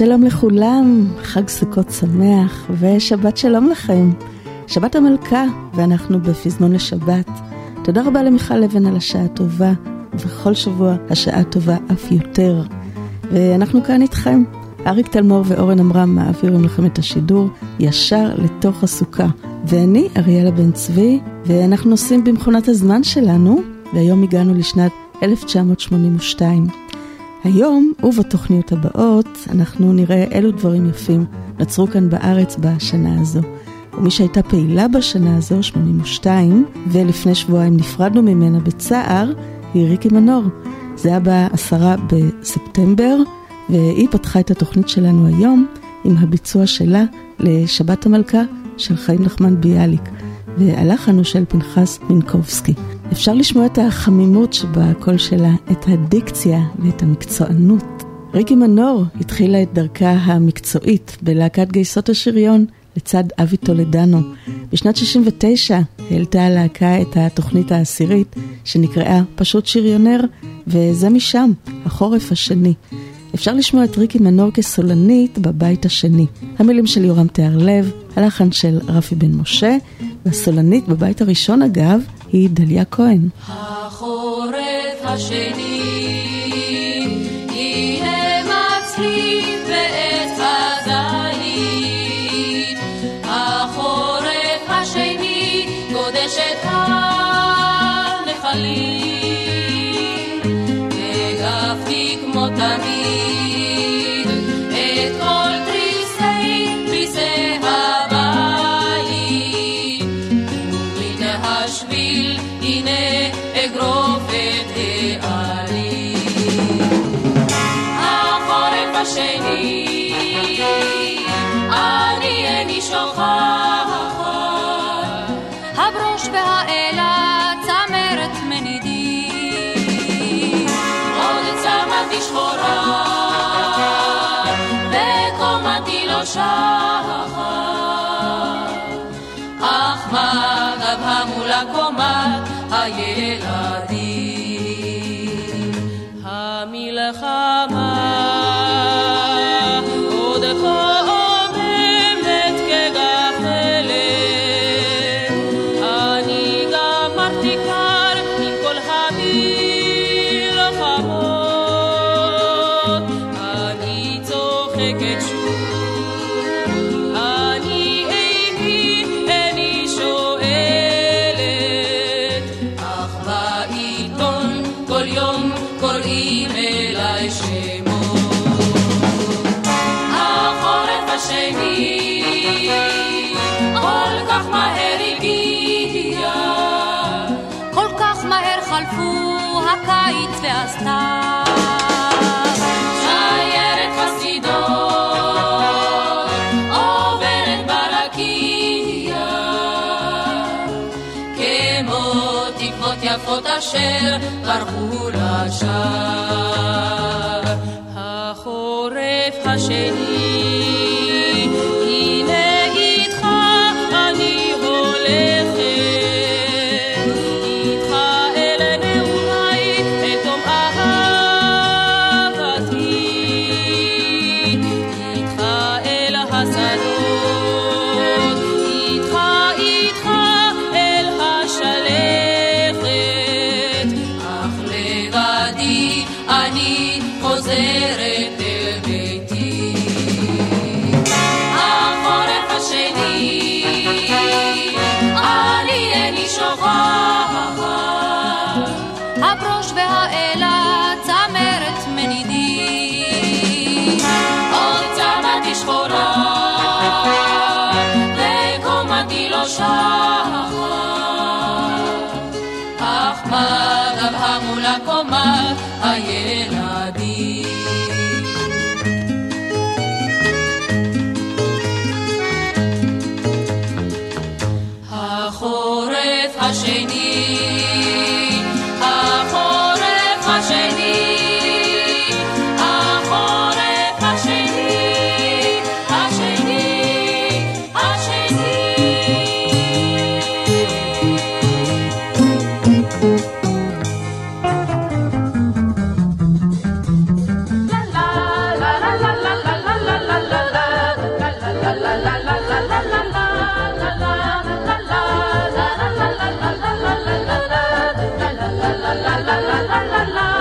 שלום לכולם, חג סוכות שמח ושבת שלום לכם. שבת המלכה, ואנחנו בפזמון לשבת. תודה רבה למיכל לבן על השעה הטובה, ובכל שבוע השעה טובה אף יותר. ואנחנו כאן איתכם. אריק תלמור ואורן עמרם מעבירים לכם את השידור ישר לתוך הסוכה. ואני אריאלה בן צבי, ואנחנו נוסעים במכונת הזמן שלנו, והיום הגענו לשנת 1982. היום ובתוכניות הבאות אנחנו נראה אילו דברים יפים נוצרו כאן בארץ בשנה הזו. ומי שהייתה פעילה בשנה הזו, 82, ולפני שבועיים נפרדנו ממנה בצער, היא ריקי מנור. זה היה בעשרה בספטמבר, והיא פתחה את התוכנית שלנו היום עם הביצוע שלה לשבת המלכה של חיים נחמן ביאליק, והלחן הוא של פנחס מינקובסקי. אפשר לשמוע את החמימות שבקול שלה, את הדיקציה ואת המקצוענות. ריקי מנור התחילה את דרכה המקצועית בלהקת גייסות השריון לצד אבי טולדנו. בשנת 69 העלתה הלהקה את התוכנית העשירית שנקראה פשוט שריונר, וזה משם, החורף השני. אפשר לשמוע את ריקי מנור כסולנית בבית השני. המילים של יורם תיארלב, הלחן של רפי בן משה, והסולנית בבית הראשון אגב, היא דליה כהן. החורף השני, החול, הברוש והאלה צמרת מנידים, עוד צמתי שחורה, וקומתי לא שחר, אך מה גבהה מול הקומה הילדים אשר ברחו la la.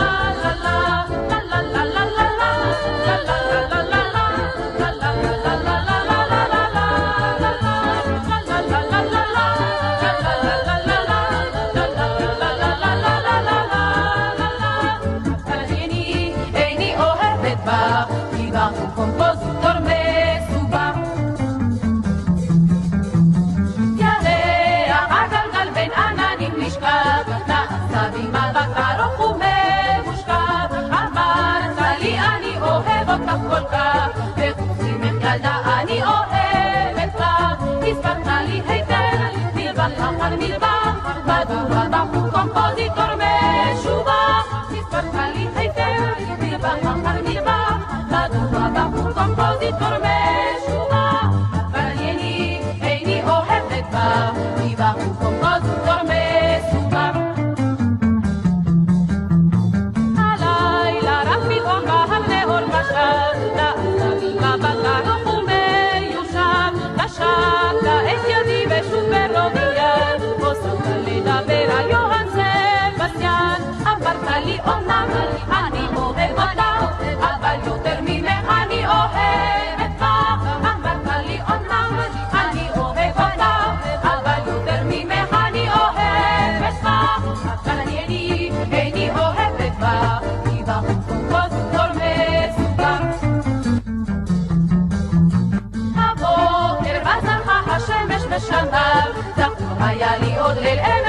היה לי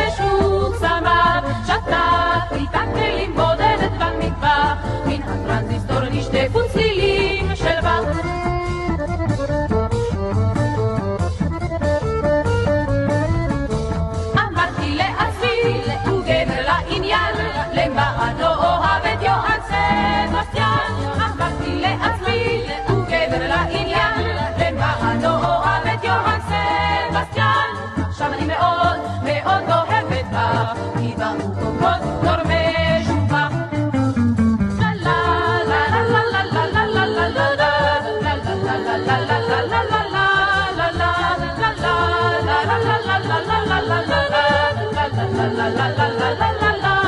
la la la la la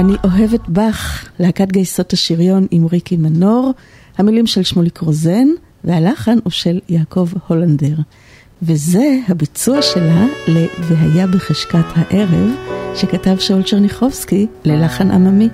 אני אוהבת בך, להקת גייסות השריון עם ריקי מנור, המילים של שמוליק רוזן, והלחן הוא של יעקב הולנדר. וזה הביצוע שלה ל"והיה בחשכת הערב", שכתב שאול צ'רניחובסקי ללחן עממי.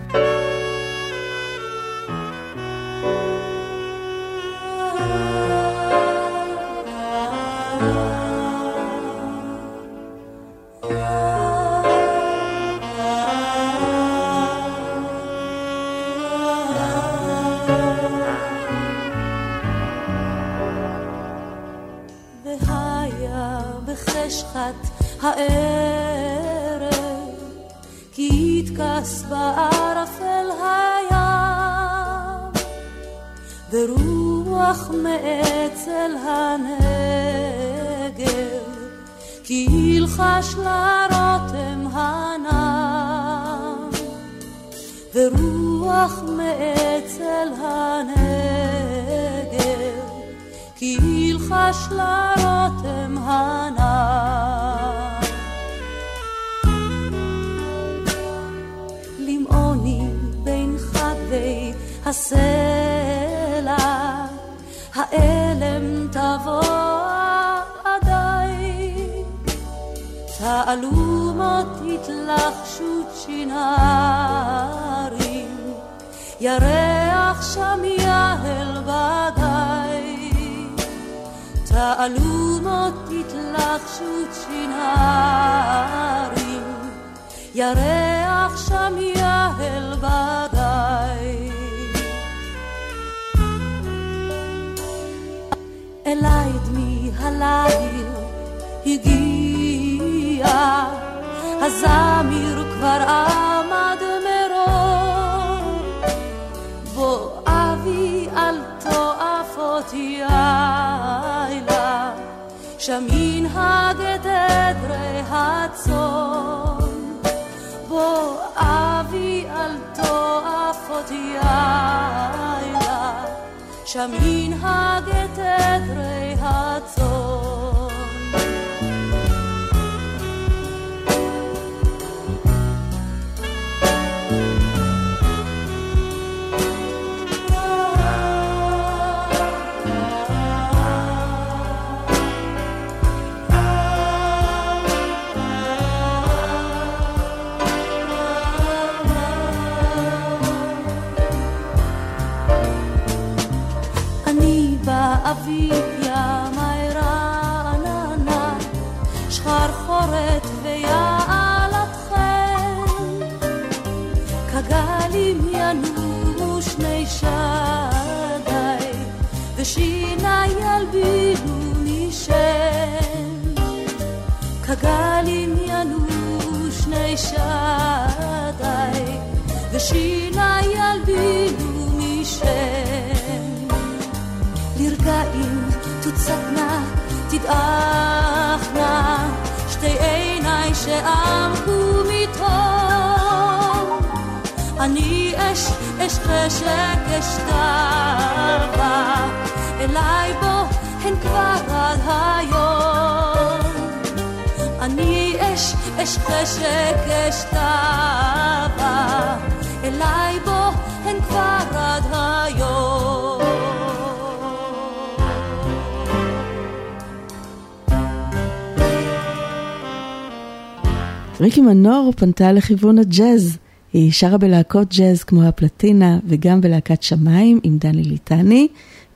מנור פנתה לכיוון הג'אז. היא שרה בלהקות ג'אז כמו הפלטינה וגם בלהקת שמיים עם דני ליטני,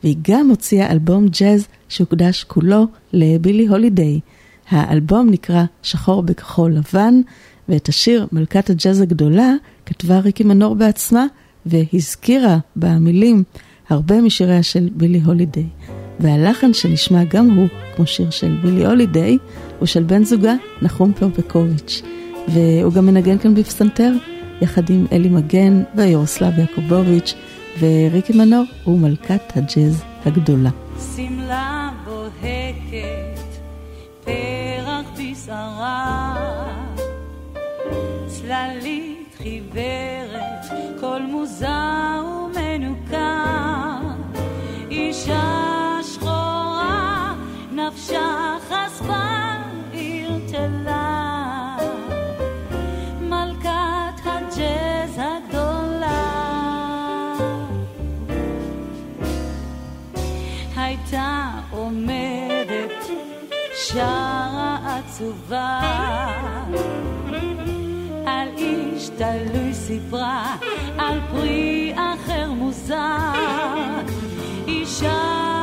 והיא גם הוציאה אלבום ג'אז שהוקדש כולו לבילי הולידיי. האלבום נקרא שחור בכחול לבן, ואת השיר מלכת הג'אז הגדולה כתבה ריקי מנור בעצמה, והזכירה במילים הרבה משיריה של בילי הולידיי. והלחן שנשמע גם הוא, כמו שיר של בילי הולידיי, הוא של בן זוגה נחום פרפקוביץ'. והוא גם מנגן כאן בפסנתר, יחד עם אלי מגן ויורסלב יעקובוביץ' וריקי מנור הוא מלכת הג'אז הגדולה. שמלה בוהקת, צללית חיוורת, קול מוזר ומנוכר, אישה שחורה, נפשה חשפה עיר שרה עצובה. על איש תלוי סיפרה על פרי אחר מוזר. אישה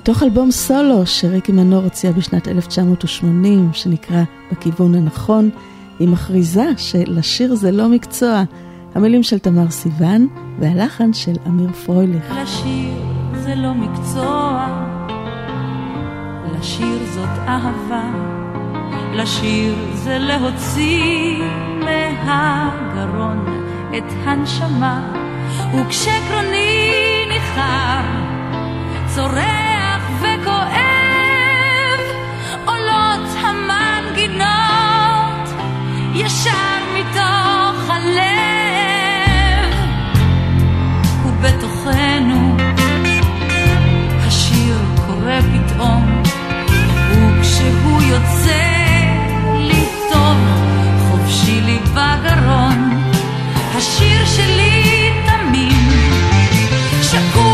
מתוך אלבום סולו שריקי מנור הוציאה בשנת 1980, שנקרא בכיוון הנכון, היא מכריזה שלשיר זה לא מקצוע. המילים של תמר סיוון והלחן של אמיר פרויליך. לשיר זה לא מקצוע, לשיר זאת אהבה, לשיר זה להוציא מהגרון את הנשמה, וכשקרוני ניחר, צורח המנגינות ישר מתוך הלב. ובתוכנו השיר קורא פתאום, וכשהוא יוצא לי חופשי לי בגרון, השיר שלי תמים, שקוף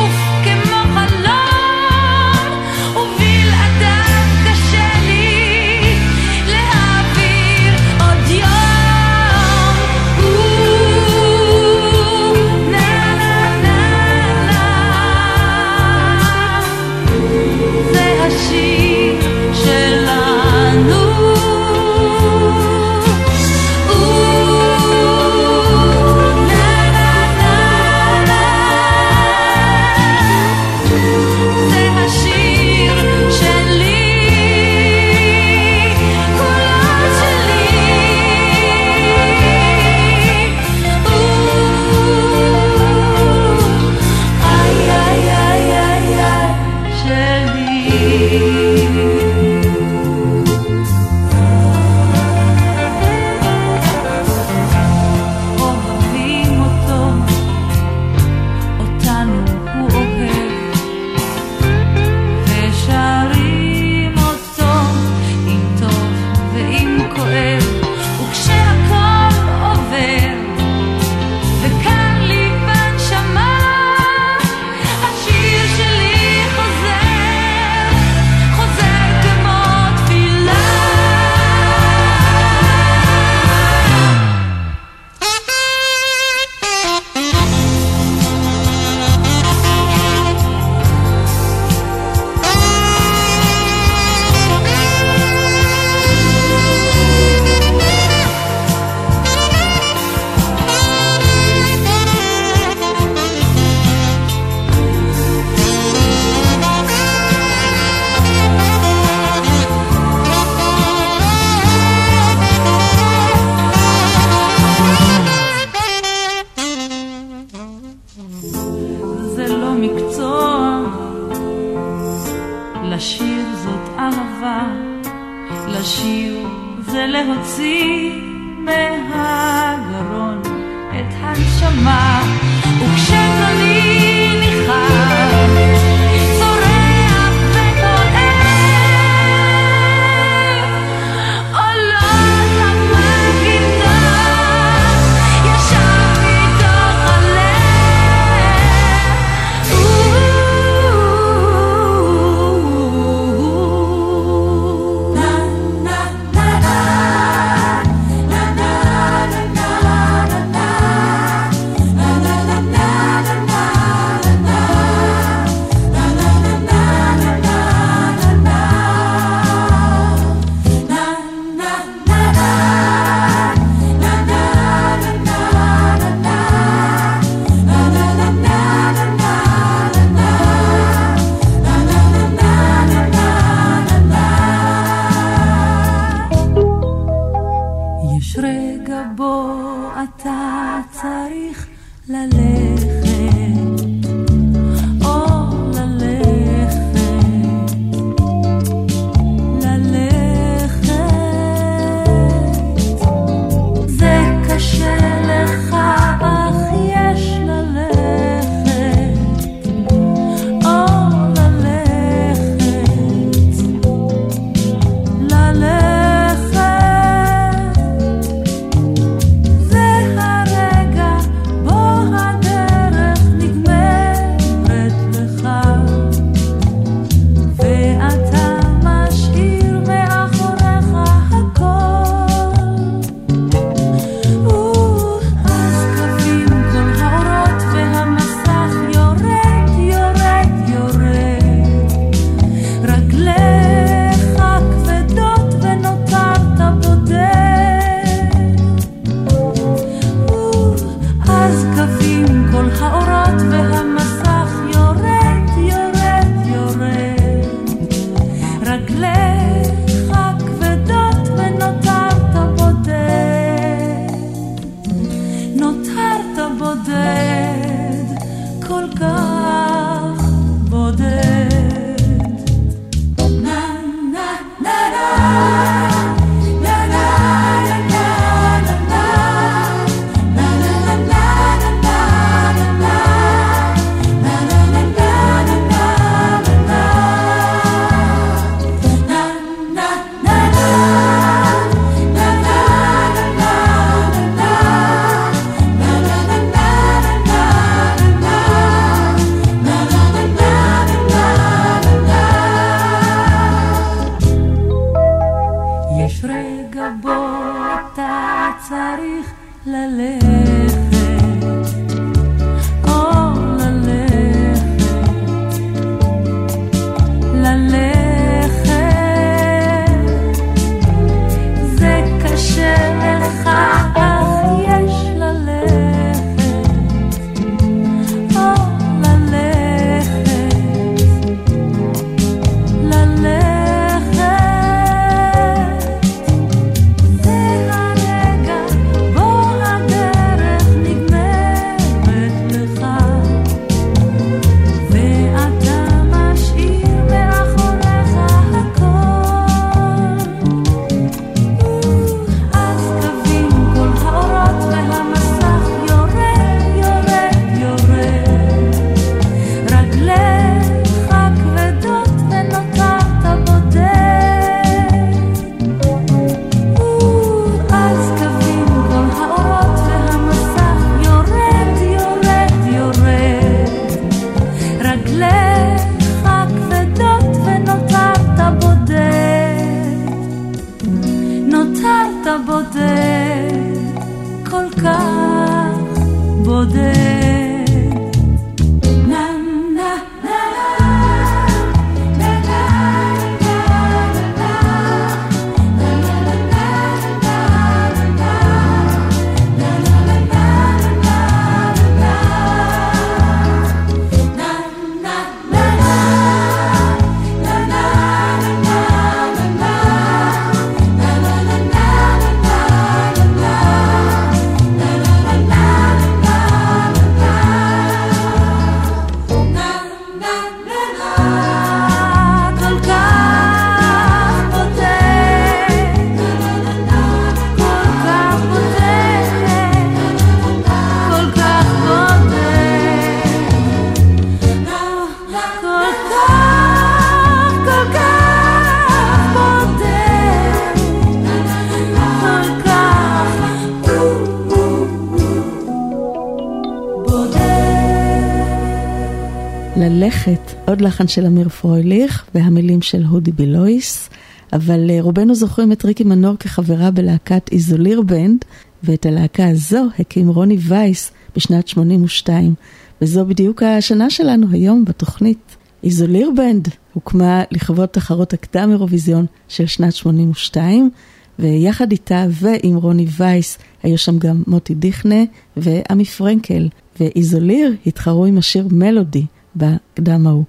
עוד לחן של אמיר פרויליך והמילים של הודי בילויס, אבל אה, רובנו זוכרים את ריקי מנור כחברה בלהקת איזוליר בנד, ואת הלהקה הזו הקים רוני וייס בשנת 82, וזו בדיוק השנה שלנו היום בתוכנית. איזוליר בנד הוקמה לכבוד תחרות הקדם אירוויזיון של שנת 82, ויחד איתה ועם רוני וייס היו שם גם מוטי דיכנה ועמי פרנקל, ואיזוליר התחרו עם השיר מלודי בקדם ההוא.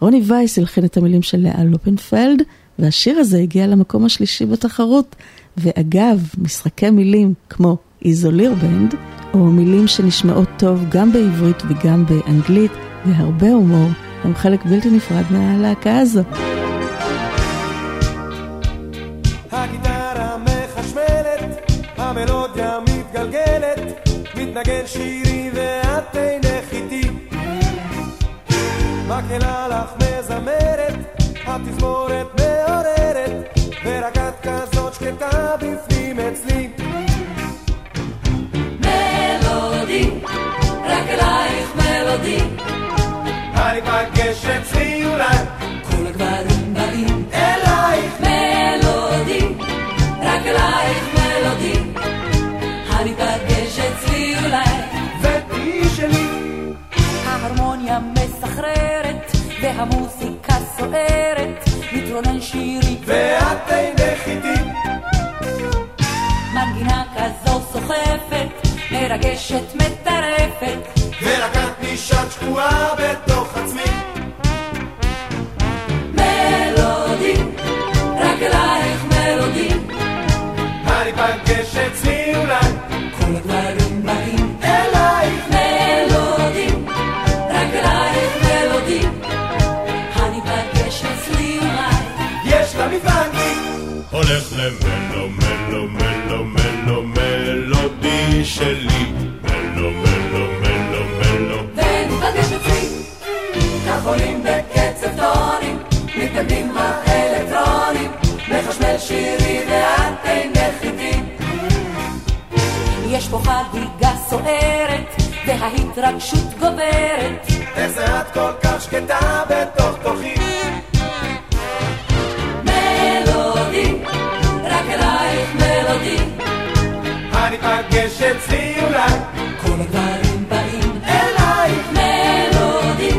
רוני וייס הלחין את המילים של לאה לופנפלד, והשיר הזה הגיע למקום השלישי בתחרות. ואגב, משחקי מילים כמו איזוליר בנד, או מילים שנשמעות טוב גם בעברית וגם באנגלית, והרבה הומור, הם חלק בלתי נפרד מהלהקה הזו. מתגלגלת, מתנגן שירי ואת איתי. מקהלה לך מזמרת, התזמורת מעוררת, ורק את כזאת שקטה בפנים אצלי. מלודי, רק אלייך מלודי, אני פגש אצלי מסחררת והמוסיקה סוערת מתרונן שירי. ואת אינך איתי, מנגינה כזו סוחפת מרגשת מטרפת. ורק את נשארת שקועה בתוך עצמי. הולך למלו מלו מלו מלו מלודי שלי. מלו מלו מלו מלו. וניפגש אצלי, כך עולים בקצב טונים, מתקדמים האלקטרונים, מחשמל שירי ואת אינך איתי. יש פה חגיגה סוערת וההתרגשות גוברת. איך זה את כל כך שקטה בתוך תוכי אני פגש אצלי אולי. כל הגברים באים אלייך. מלודי,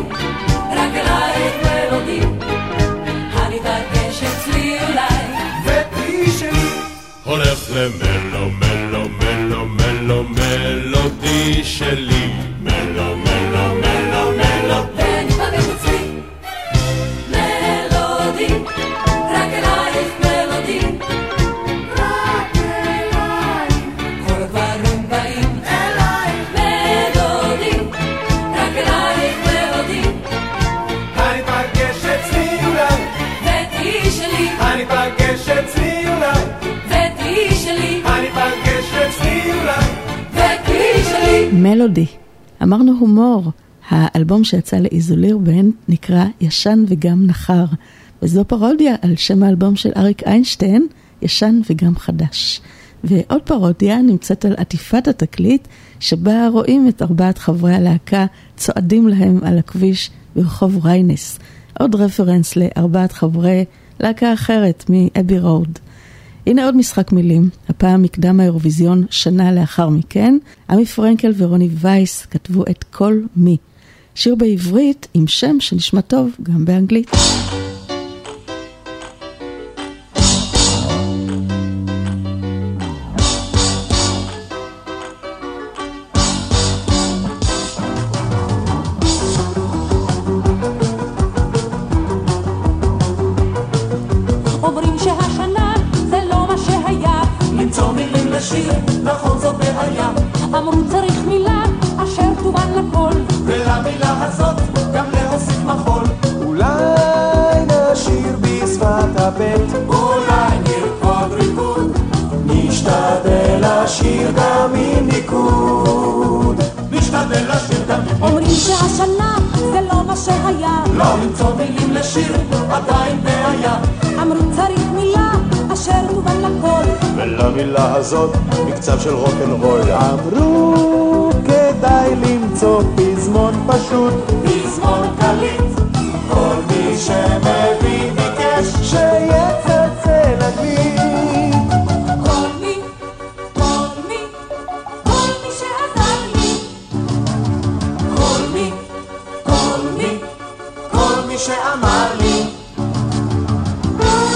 רק אלייך מלודי, אני פגש אצלי אולי. ותהי שלי. הולך למלו מלו מלו מלו מלודי שלי מלודי. אמרנו הומור. האלבום שיצא לאיזוליר בנד נקרא ישן וגם נחר, וזו פרודיה על שם האלבום של אריק איינשטיין, ישן וגם חדש. ועוד פרודיה נמצאת על עטיפת התקליט, שבה רואים את ארבעת חברי הלהקה צועדים להם על הכביש ברחוב ריינס. עוד רפרנס לארבעת חברי להקה אחרת מאבי רוד. הנה עוד משחק מילים, הפעם מקדם האירוויזיון שנה לאחר מכן, עמי פרנקל ורוני וייס כתבו את כל מי. שיר בעברית עם שם שנשמע טוב גם באנגלית. שאמר לי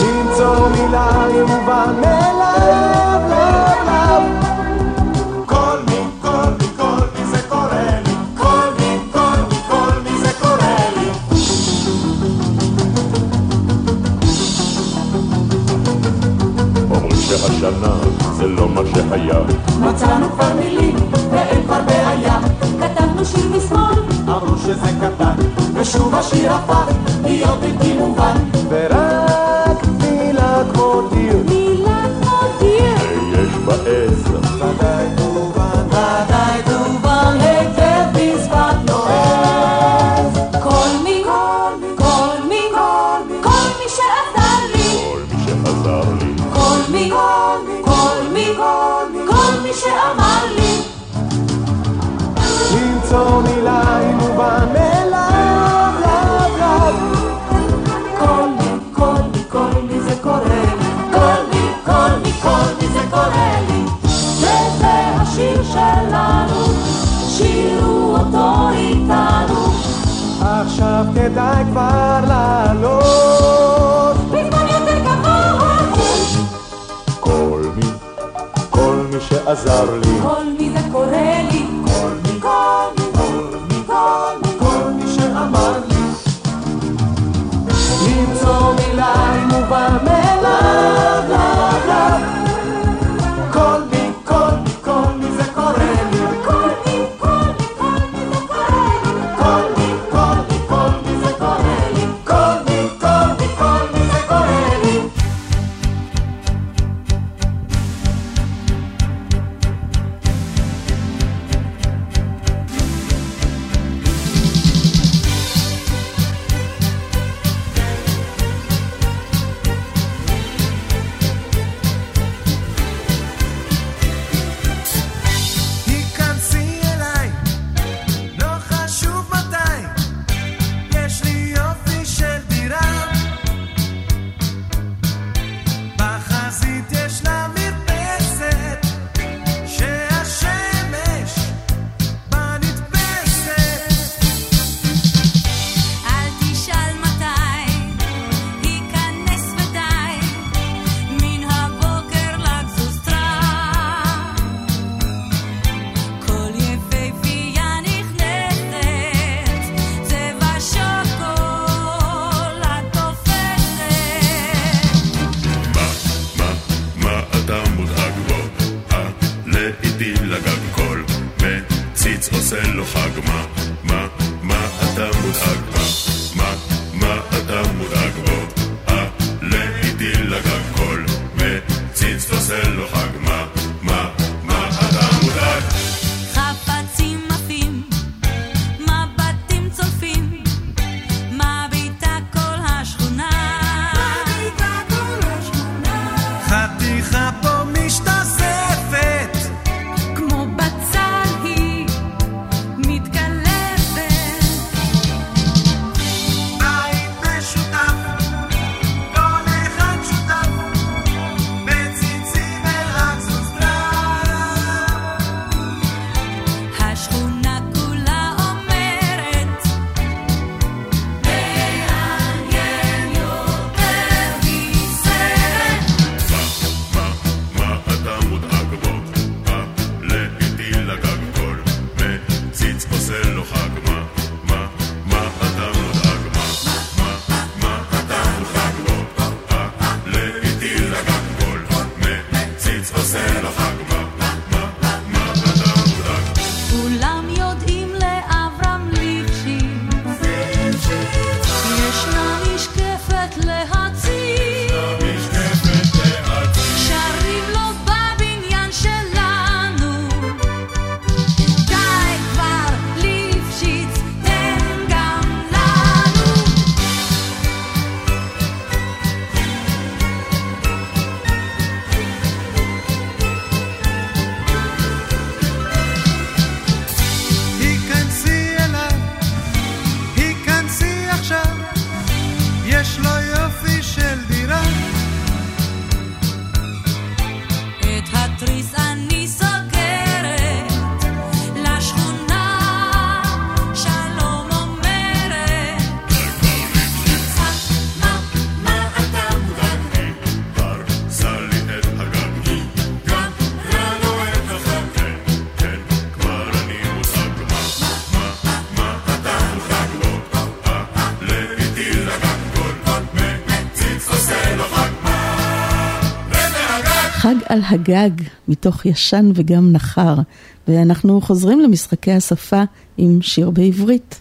למצוא מילה ימובן מאליו, לאו, לאו כל זה זה לא מה שהיה. מצאנו כבר מילים ואין כבר בעיה. כתבנו שיר משמאל שזה קטן, ושוב השיר הפך להיות בלתי מובן. ורק מילה כמו דיר, מילה כמו דיר, שיש בעת. שלנו, שירו אותו איתנו. עכשיו כדאי כבר לעלות. בזמן יותר גבוה. כל מי, כל מי שעזר לי. כל על הגג, מתוך ישן וגם נחר, ואנחנו חוזרים למשחקי השפה עם שיר בעברית.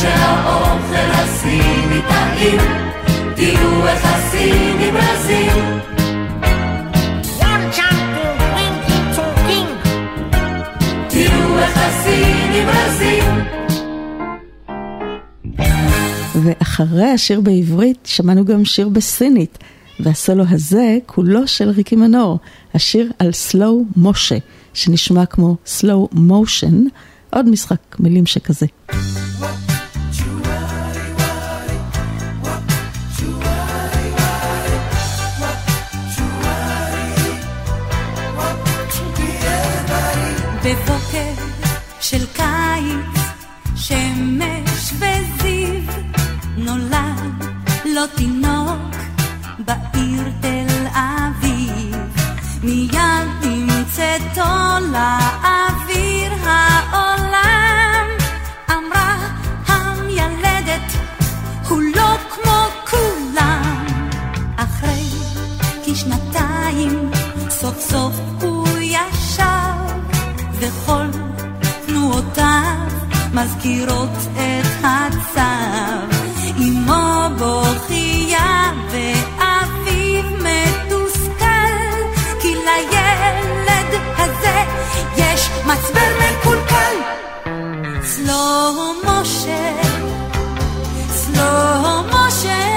שהאוכל הסיני טעים, תראו איך הסיני. ואחרי השיר בעברית שמענו גם שיר בסינית, והסולו הזה כולו של ריקי מנור, השיר על סלואו משה, שנשמע כמו סלואו מושן, עוד משחק מילים שכזה. של קיץ, שמש וזיו, נולד לו תינוק בעיר תל אביב. מיד עם צאתו לאוויר העולם, אמרה המיילדת, הוא לא כמו כולם. אחרי כשנתיים, סוף סוף הוא ישב, וכל תנועותיו מזכירות את הצו. אמו בוכייה מצבר מקולקל. סלו משה, סלו משה,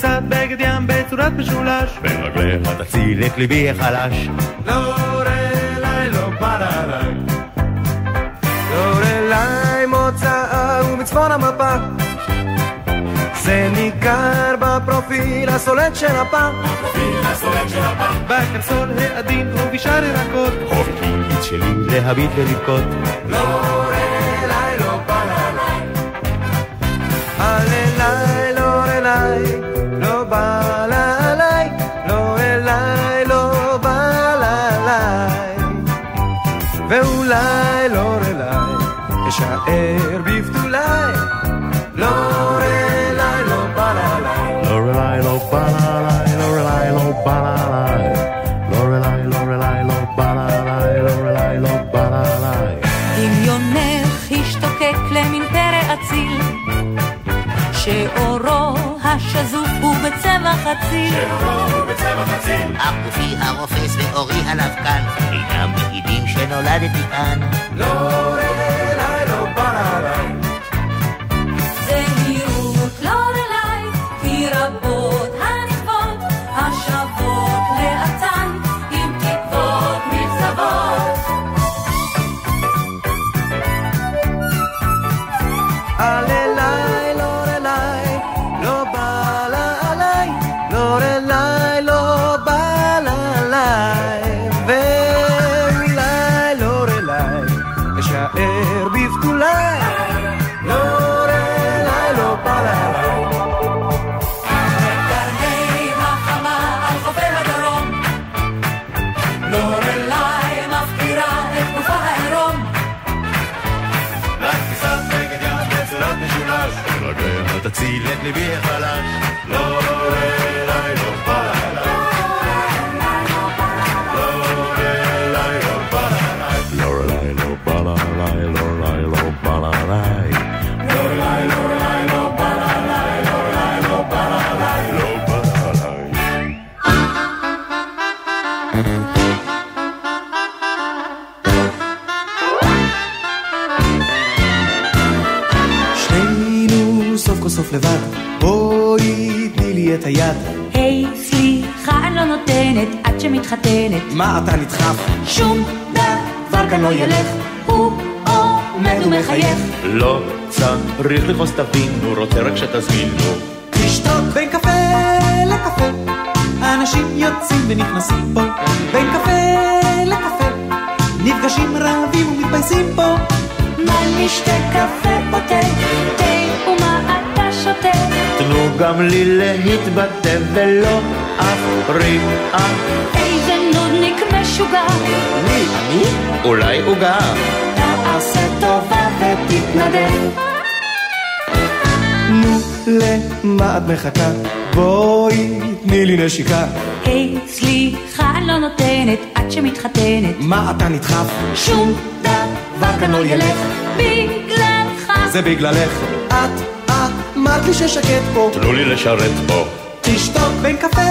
פיסת בגד ים בצורת משולש, ורגליך תציל את ליבי החלש. לורלי לא בא עליי. לורלי מוצאה ומצפון המפה. זה ניכר בפרופיל הסולד של הפה. בקרסול העדין ובשאר ירקות. חופקית שלי להביט ולבכות. לורלי השזוף הוא בצבע חציל. אך גופי הרופס ואורי הלבקן אינם מעידים שנולדתי כאן. לורלי לא בא את היד. היי, סליחה, אני לא נותנת עד שמתחתנת. מה אתה נדחף? שום דבר כאן לא ילך, הוא עומד ומחייך. לא צריך לכעוס תבין, הוא רוצה רק שתזמינו. תשתוק בין קפה לקפה, אנשים יוצאים ונכנסים פה. בין קפה לקפה, נפגשים רבים ומתפייסים פה. מה נשתה קפה פוטה, גם לי להתבטא ולא אפריע. איזה נודניק משוגע, מי? אני? אולי עוגה. תעשה טובה ותתנדב. נו, למה את מחכה? בואי תני לי נשיקה. היי, סליחה, אני לא נותנת עד שמתחתנת. מה אתה נדחף? שום דבר כאן לא ילך בגללך. זה בגללך. את אמרת לי ששקט פה. תנו לי לשרת פה. תשתוק בין קפה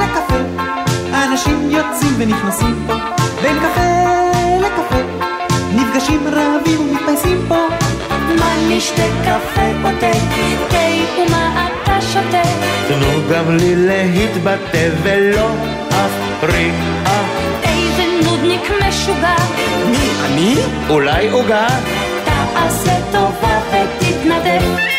לקפה, אנשים יוצאים ונכנסים פה. בין קפה לקפה, נפגשים רבים ומתפייסים פה. מה נשתה קפה או תה, תה ומה אתה שותה? תנו גם לי להתבטא ולא אפריע. איזה נודניק משוגע, מי? אני? אולי עוגה. תעשה טובה ותתנדב.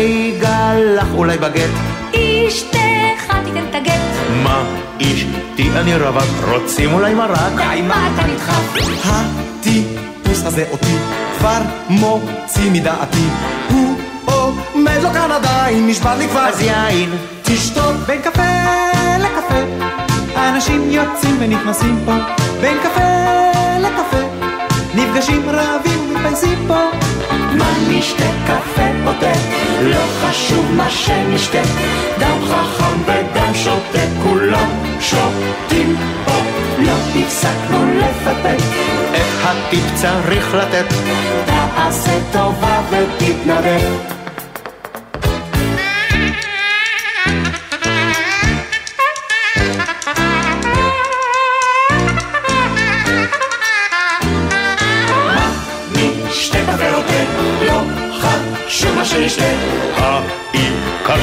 לך אולי בגט. אשתך תיתן את הגט. מה אשתי אני רווק, רוצים אולי מרק? די, מה אתה נדחף? הטיפוס הזה אותי כבר מוציא מדעתי. הוא עומד לו כאן עדיין, נשבע לי כבר. אז יין. תשתוק בין קפה לקפה, אנשים יוצאים ונכנסים פה. בין קפה לקפה, נפגשים רבים ומתפייסים פה. מה נשתה קפה או תה, לא חשוב מה שנשתה, דם חכם ודם שותה, כולם שותים פה, לא הפסקנו לפטפט, את הטיפ צריך לתת. תעשה טובה ותתנדב.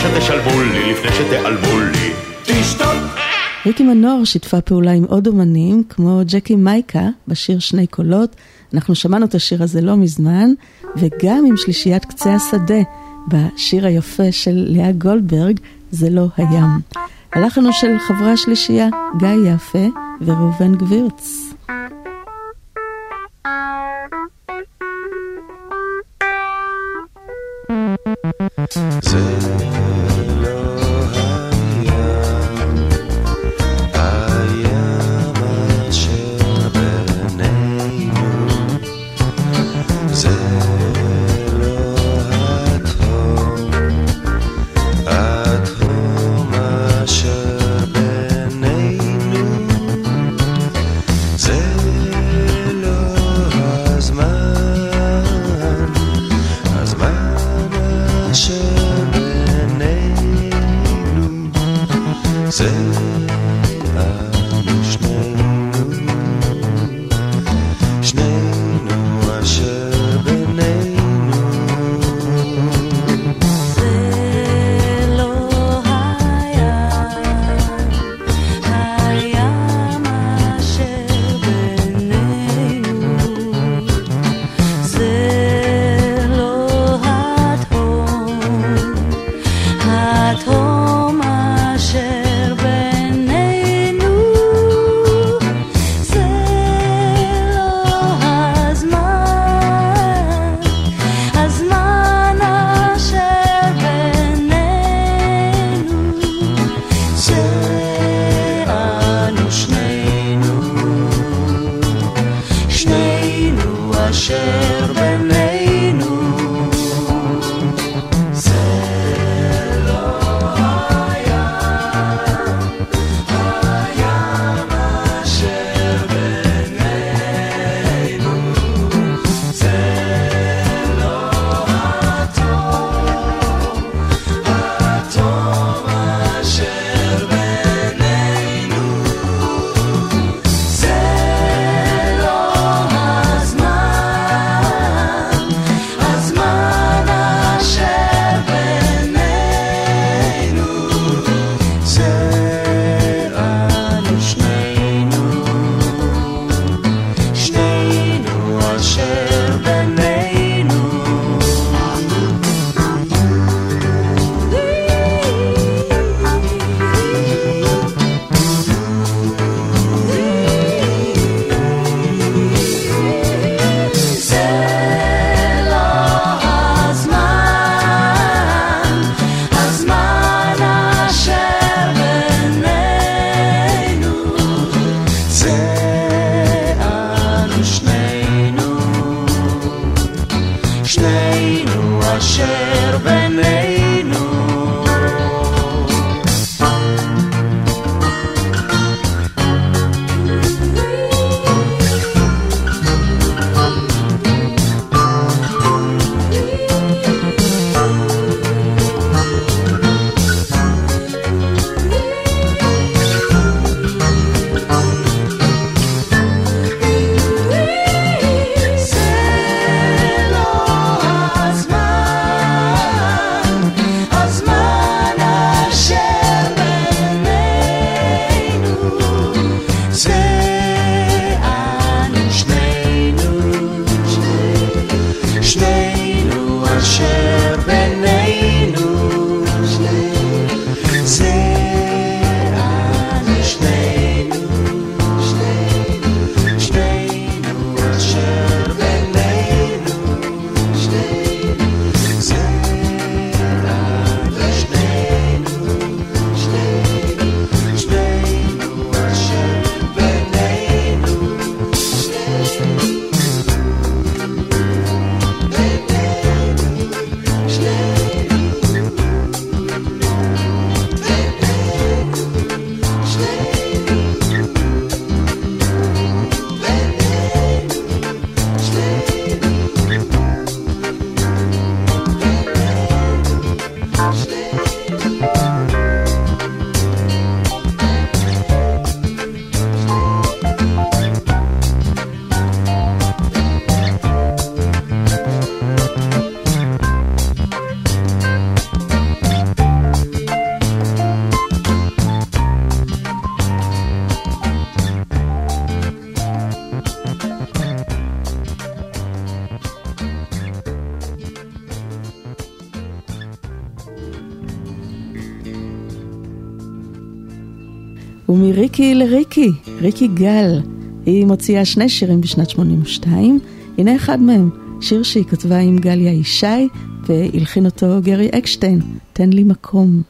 שתשלמו לי לפני שתיעלמו לי. תשתוק! ריקי מנור שיתפה פעולה עם עוד אומנים, כמו ג'קי מייקה, בשיר שני קולות. אנחנו שמענו את השיר הזה לא מזמן, וגם עם שלישיית קצה השדה, בשיר היפה של לאה גולדברג, זה לא הים. הלחן של חברי השלישייה, גיא יפה וראובן גבירץ. זה ריקי לריקי, ריקי גל. היא מוציאה שני שירים בשנת 82, הנה אחד מהם, שיר שהיא כתבה עם גליה ישי והלחין אותו גרי אקשטיין, תן לי מקום.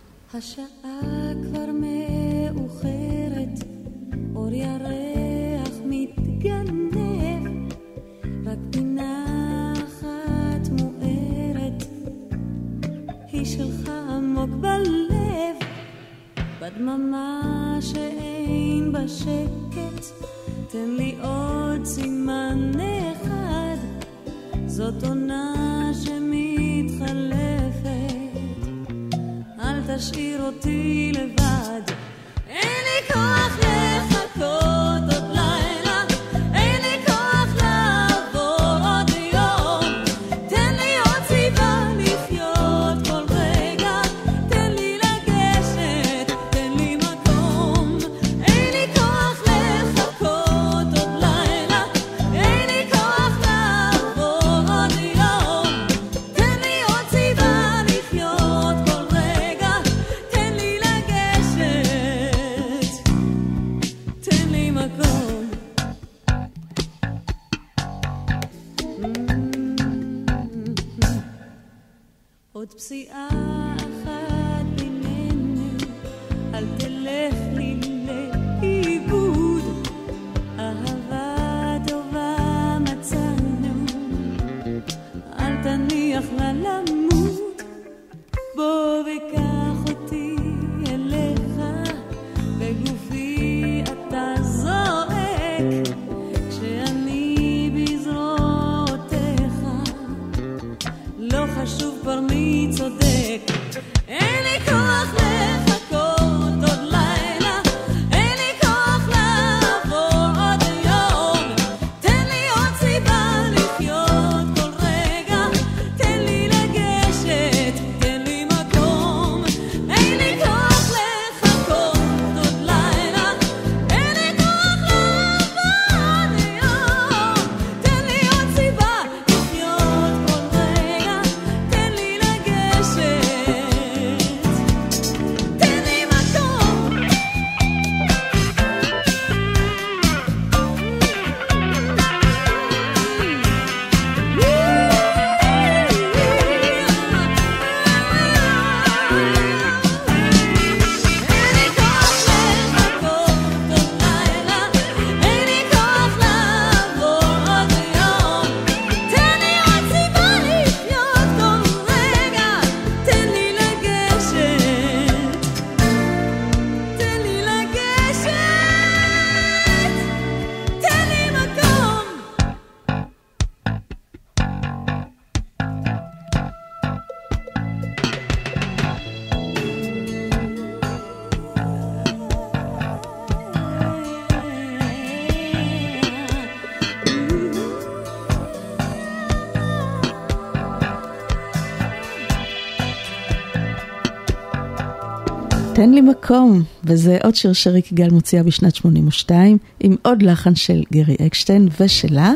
תן לי מקום, וזה עוד שיר שריק יגאל מוציאה בשנת 82, עם עוד לחן של גרי אקשטיין ושלה,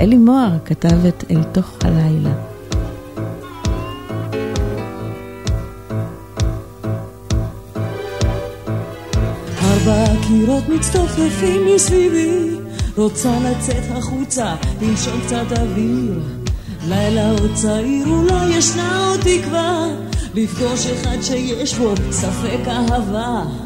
אלי מוהר כתב את אל תוך הלילה. ארבע קירות מצטופפים מסביבי, רוצה לצאת החוצה, לנשום קצת אוויר. לילה עוד צעיר, אולי ישנה עוד תקווה. לפגוש אחד שיש בו ספק אהבה.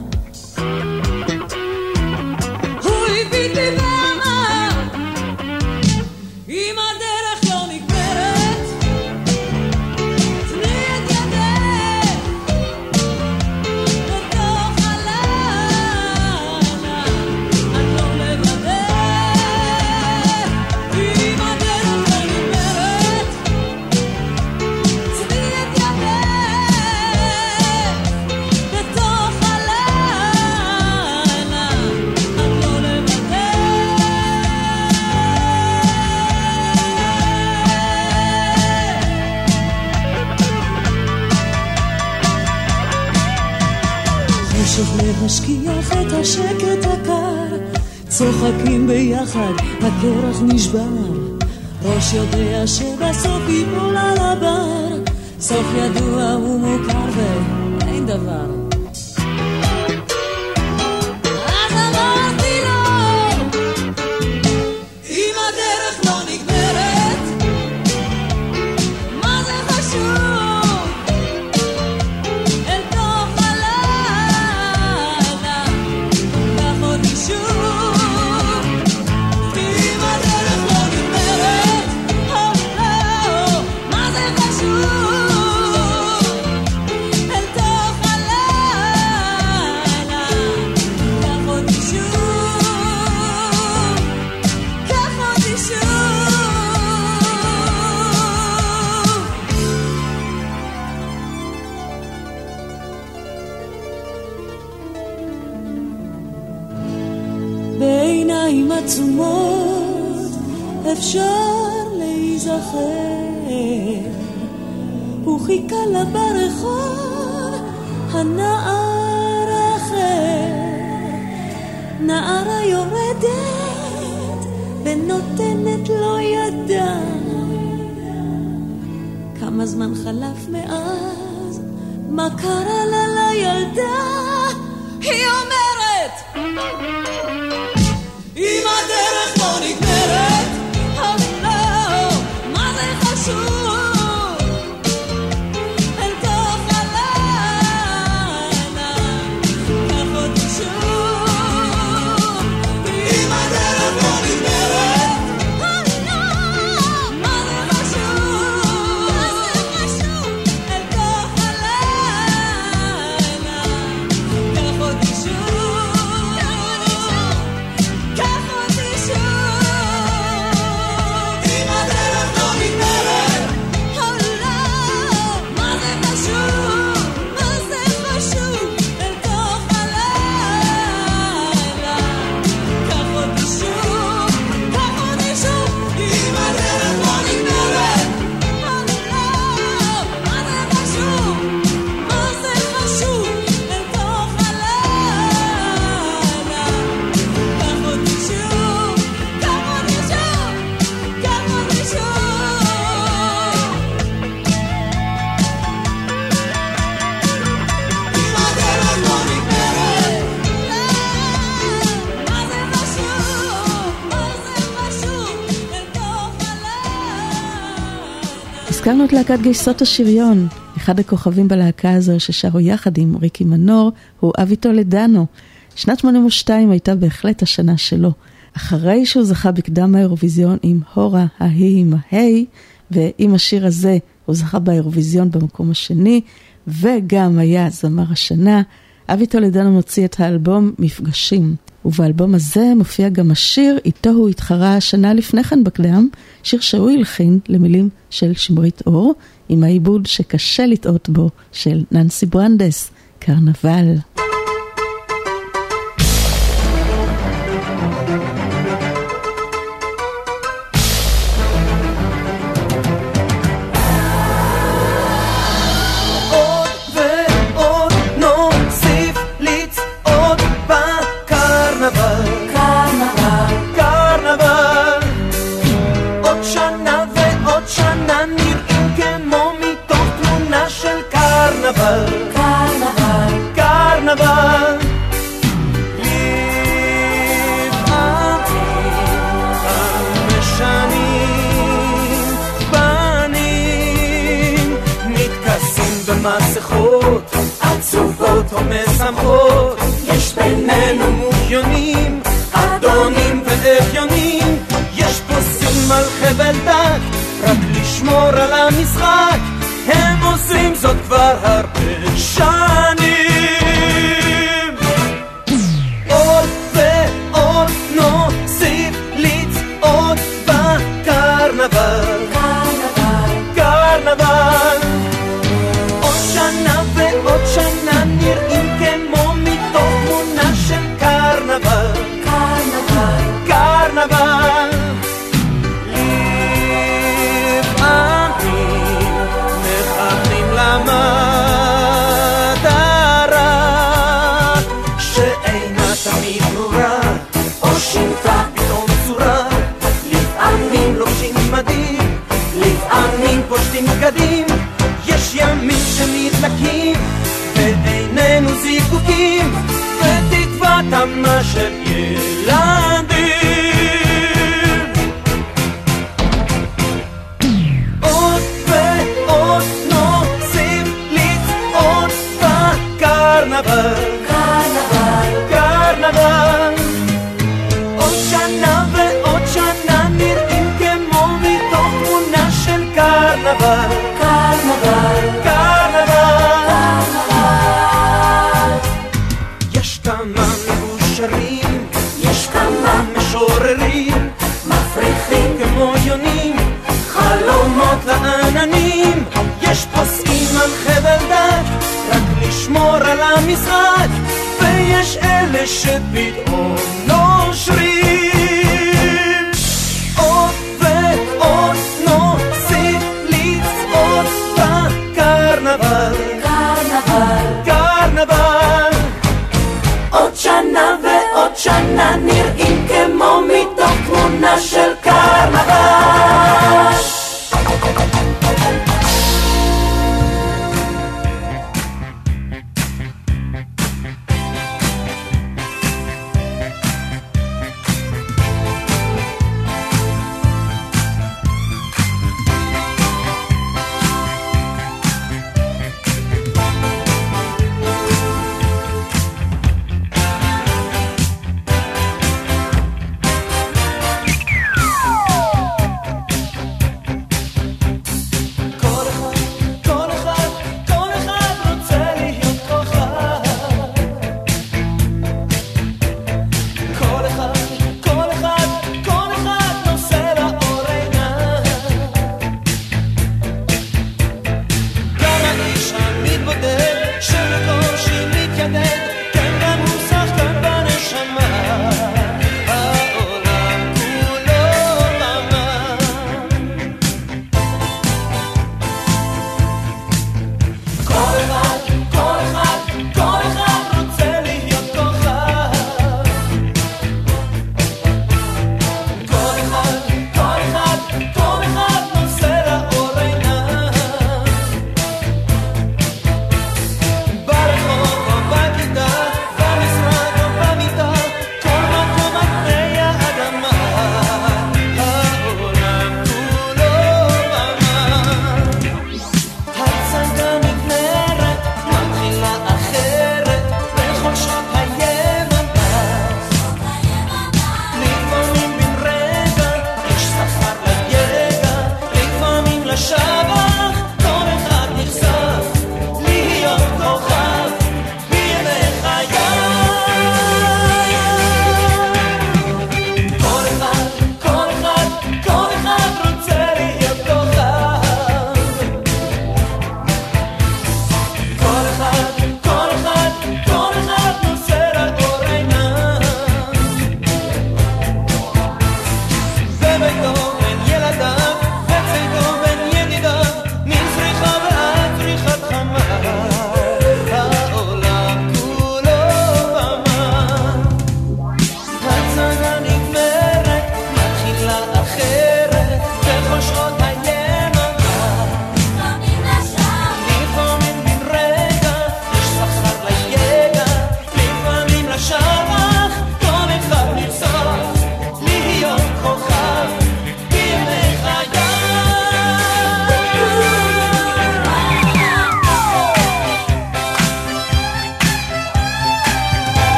נשבר, ראש יודע שבסוף ייפול על הבר, סוף ידוע ומוכר. שמענו את להקת גייסות השריון. אחד הכוכבים בלהקה הזו ששרו יחד עם ריקי מנור הוא אבי טולדנו. שנת 82 הייתה בהחלט השנה שלו. אחרי שהוא זכה בקדם האירוויזיון עם הורה ההיא עם ההי, ועם השיר הזה הוא זכה באירוויזיון במקום השני, וגם היה זמר השנה, אבי טולדנו מוציא את האלבום מפגשים. ובאלבום הזה מופיע גם השיר איתו הוא התחרה שנה לפני כן בקדם, שיר שהוא הלחין למילים של שמרית אור, עם העיבוד שקשה לטעות בו של ננסי ברנדס, קרנבל.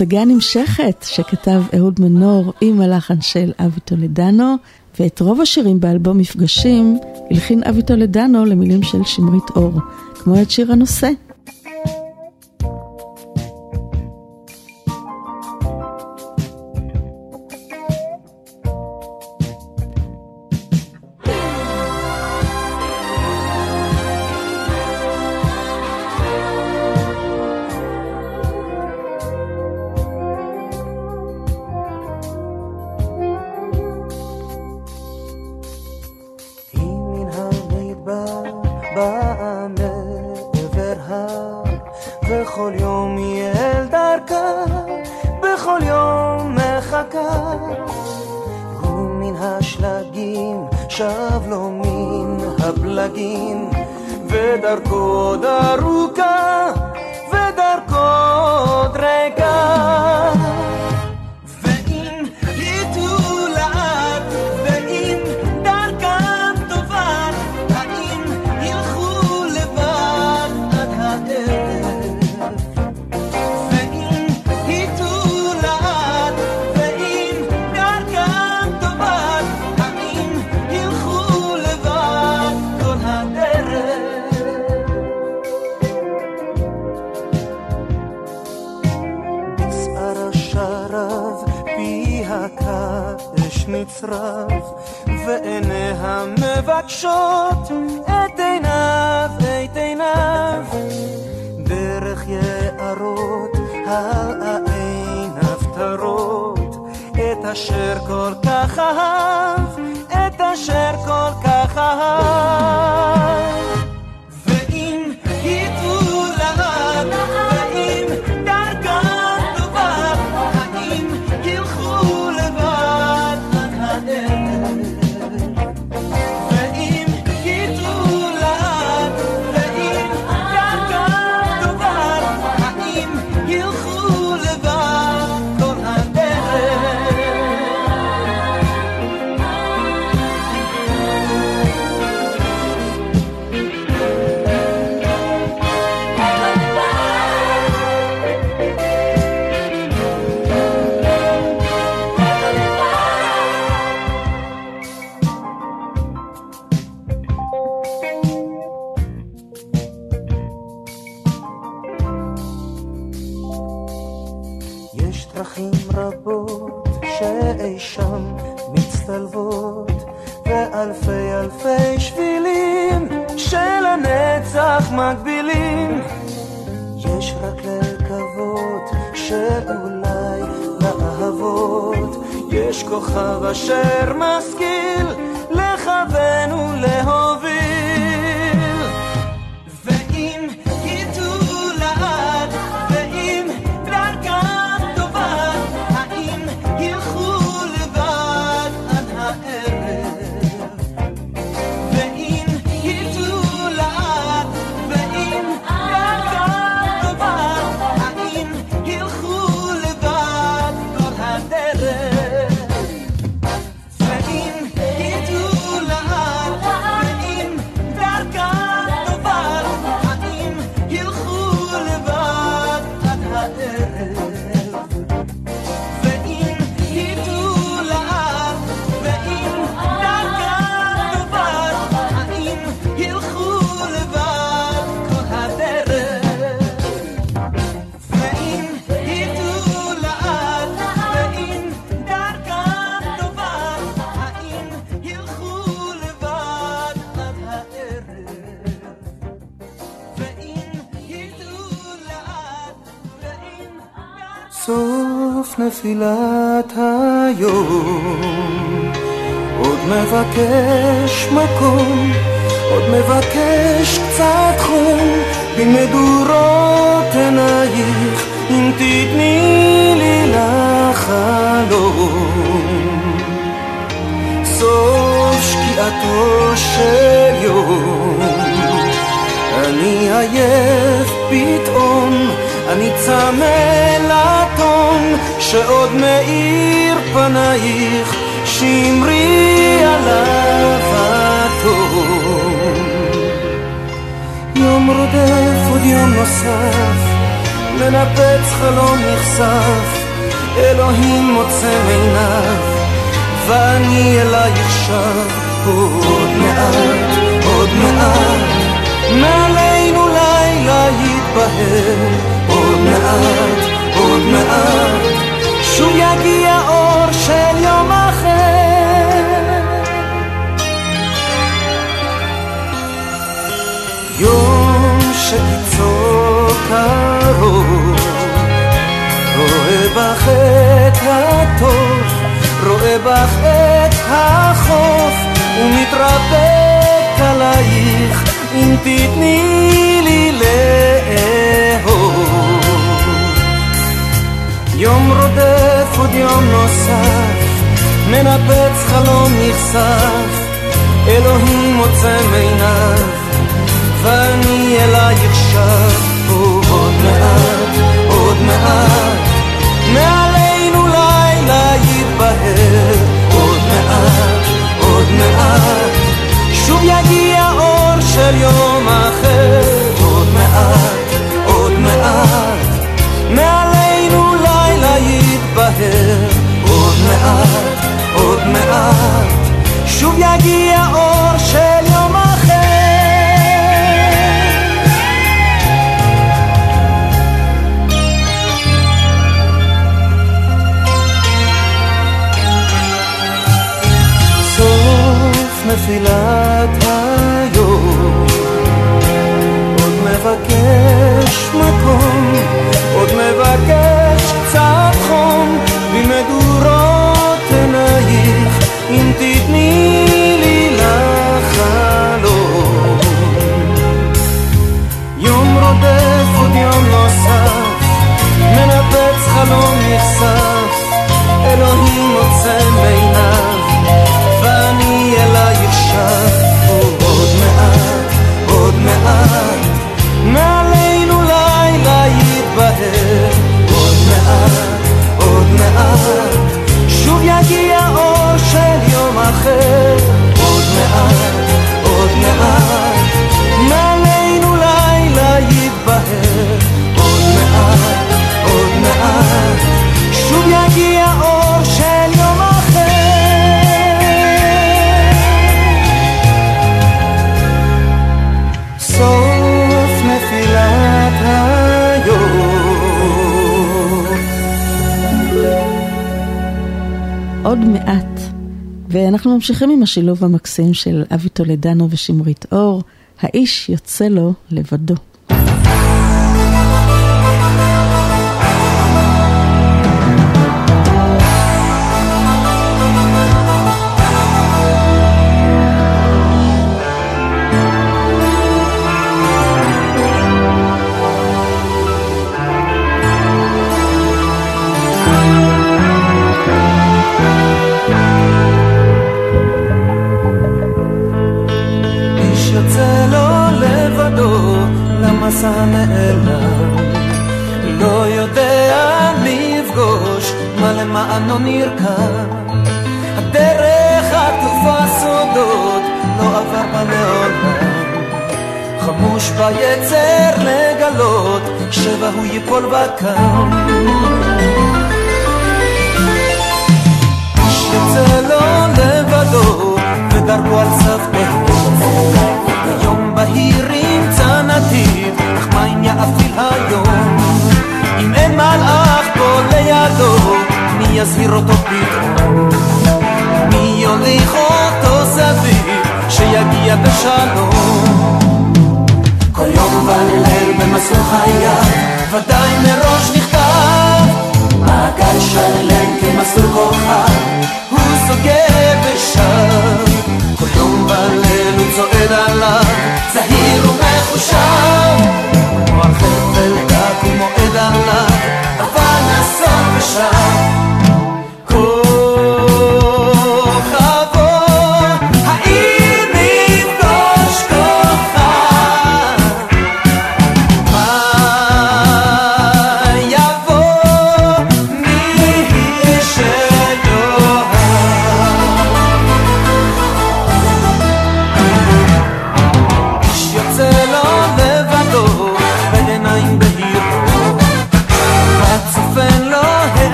הצגה נמשכת, שכתב אהוד מנור עם הלחן של אבי טולדנו, ואת רוב השירים באלבום מפגשים הלחין אבי טולדנו למילים של שמרית אור, כמו את שיר הנושא. בתפילת היום. עוד מבקש מקום, עוד מבקש קצת חום, במדורות עינייך, אם תתני לי לחלום. סוף שקיעתו של יום, אני עייף פתאום, אני צמא לה... שעוד מאיר פנייך, שמרי עליו הטוב. יום רודף עוד יום נוסף, מנפץ חלום נחשף, אלוהים מוצא עיניו, ואני אלייך שב עוד מעט, עוד מעט, מעלינו לילה יתבהר, עוד מעט, עוד מעט. שוב יגיע אור של יום אחר. יום שקיצו קרוב, רואה בך את הטוב, רואה בך את החוף, ומתרפק עלייך אם תתני לי לאהוב. יום רודף עוד יום נוסף, מנפץ חלום נכסף, אלוהים עוצם עיניו, ואני אלייך שב. עוד מעט, עוד מעט, מעלינו לילה יתבהר, עוד מעט, עוד מעט, שוב יגיע אור של יום אחר, סוף נפילת היום עוד מבקש מקום, עוד מבקש קצת חום. במדורות אחר. עוד מעט, עוד מעט מעלינו לילה יתבהר עוד מעט, עוד מעט שוב יגיע אור של יום אחר. סוף נפילת היום. עוד מעט. ואנחנו ממשיכים עם השילוב המקסים של אבי טולדנו ושמרית אור, האיש יוצא לו לבדו.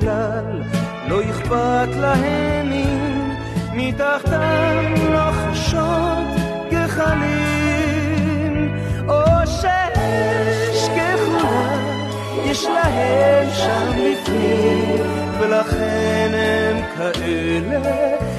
כלל. לא אכפת להם אם מתחתם לא לוחשות גחלים או שישכחו לה יש להם שם לפנים ולכן הם כאלה.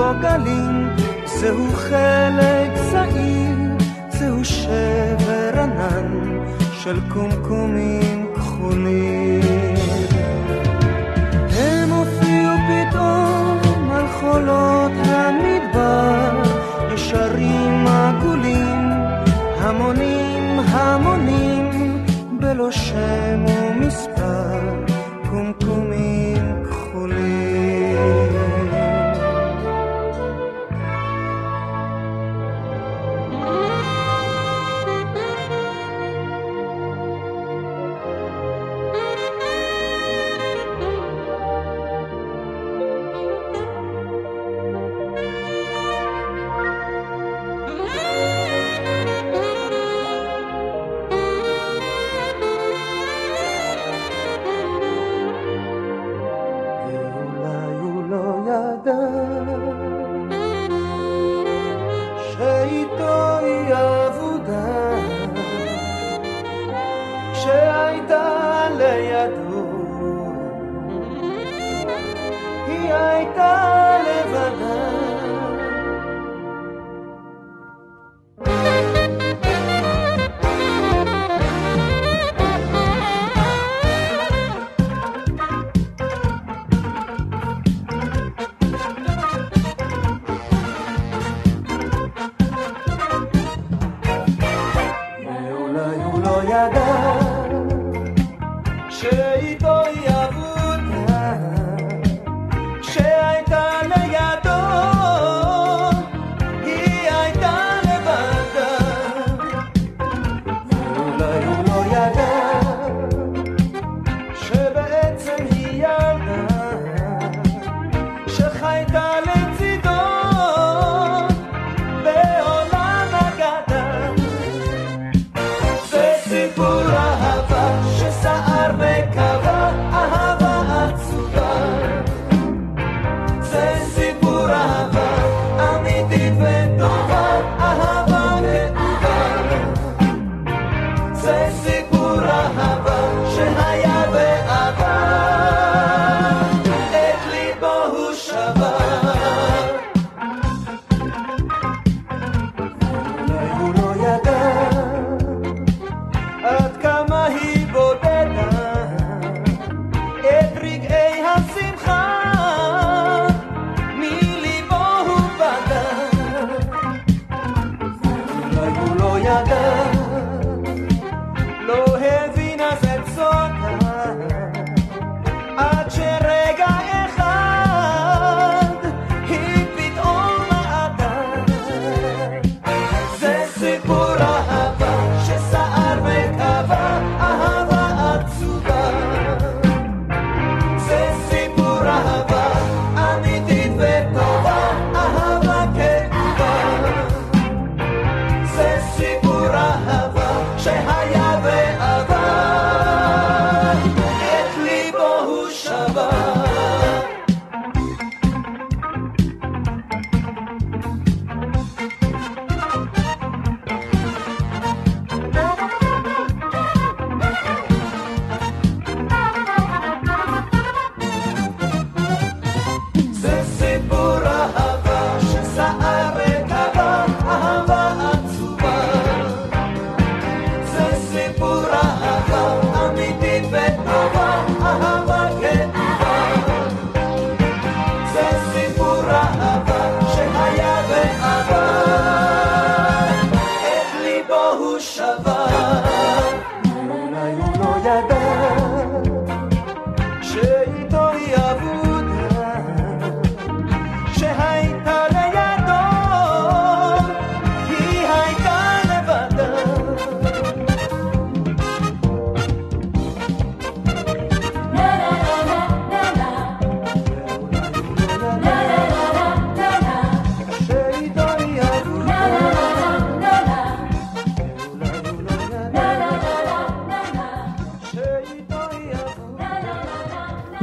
בו גלים, זהו חלק זעיר, זהו שבר ענן של קומקומים כחולים. הם הופיעו פתאום על חולות המדבר, ישרים עגולים, המונים המונים, בלא שם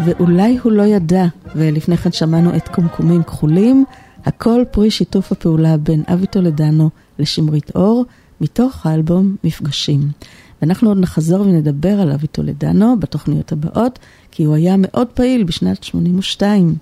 ואולי הוא לא ידע, ולפני כן שמענו את קומקומים כחולים, הכל פרי שיתוף הפעולה בין אבי טולדנו לשמרית אור, מתוך האלבום מפגשים. ואנחנו עוד נחזור ונדבר על אבי טולדנו בתוכניות הבאות, כי הוא היה מאוד פעיל בשנת 82.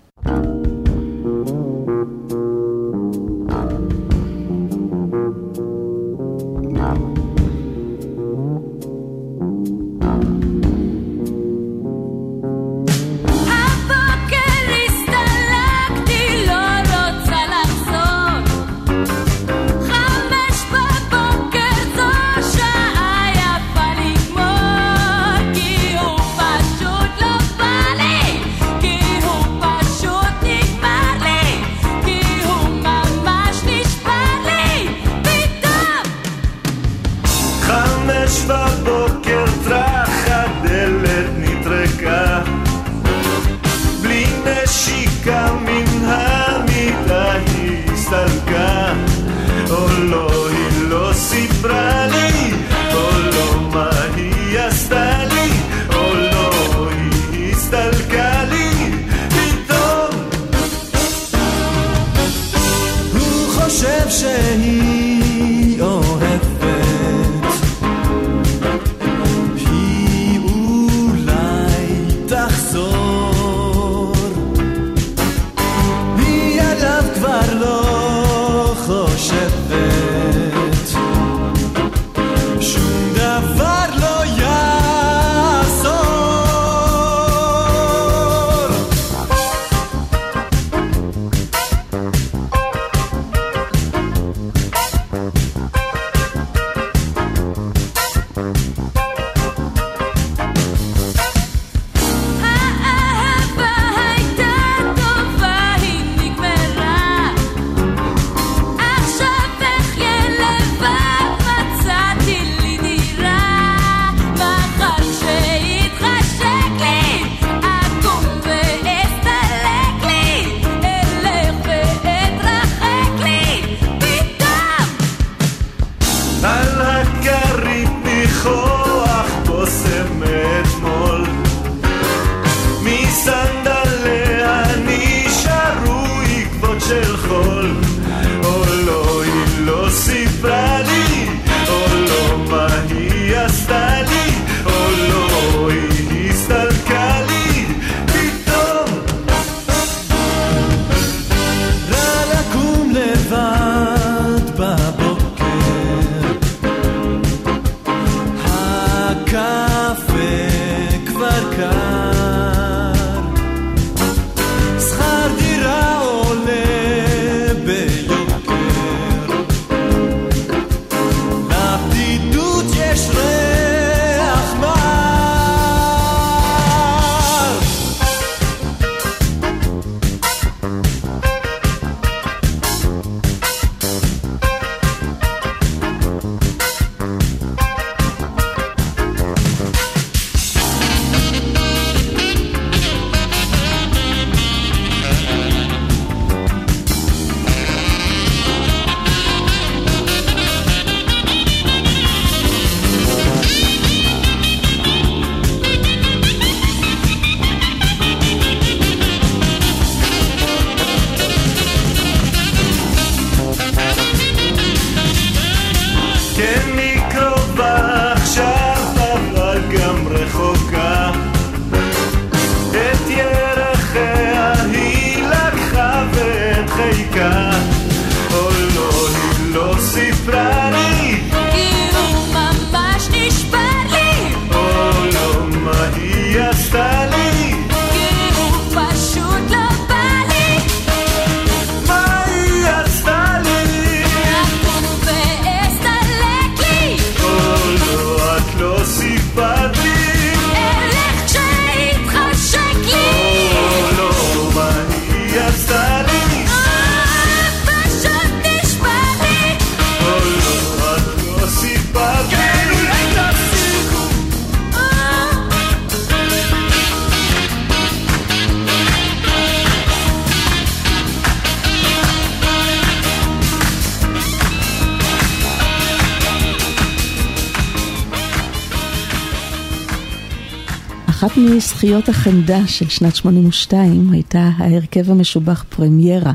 מזכיות החמדה של שנת 82 הייתה ההרכב המשובח פרמיירה.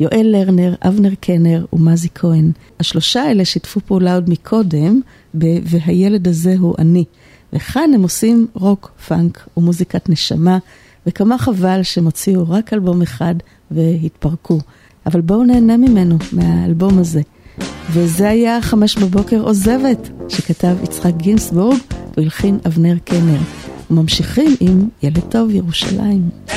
יואל לרנר, אבנר קנר ומזי כהן. השלושה האלה שיתפו פעולה עוד מקודם, ב- והילד הזה הוא אני. וכאן הם עושים רוק, פאנק ומוזיקת נשמה, וכמה חבל שהם הוציאו רק אלבום אחד והתפרקו. אבל בואו נהנה ממנו, מהאלבום הזה. וזה היה חמש בבוקר עוזבת, שכתב יצחק גינסבורג והלחין אבנר קנר. וממשיכים עם ילד טוב ירושלים.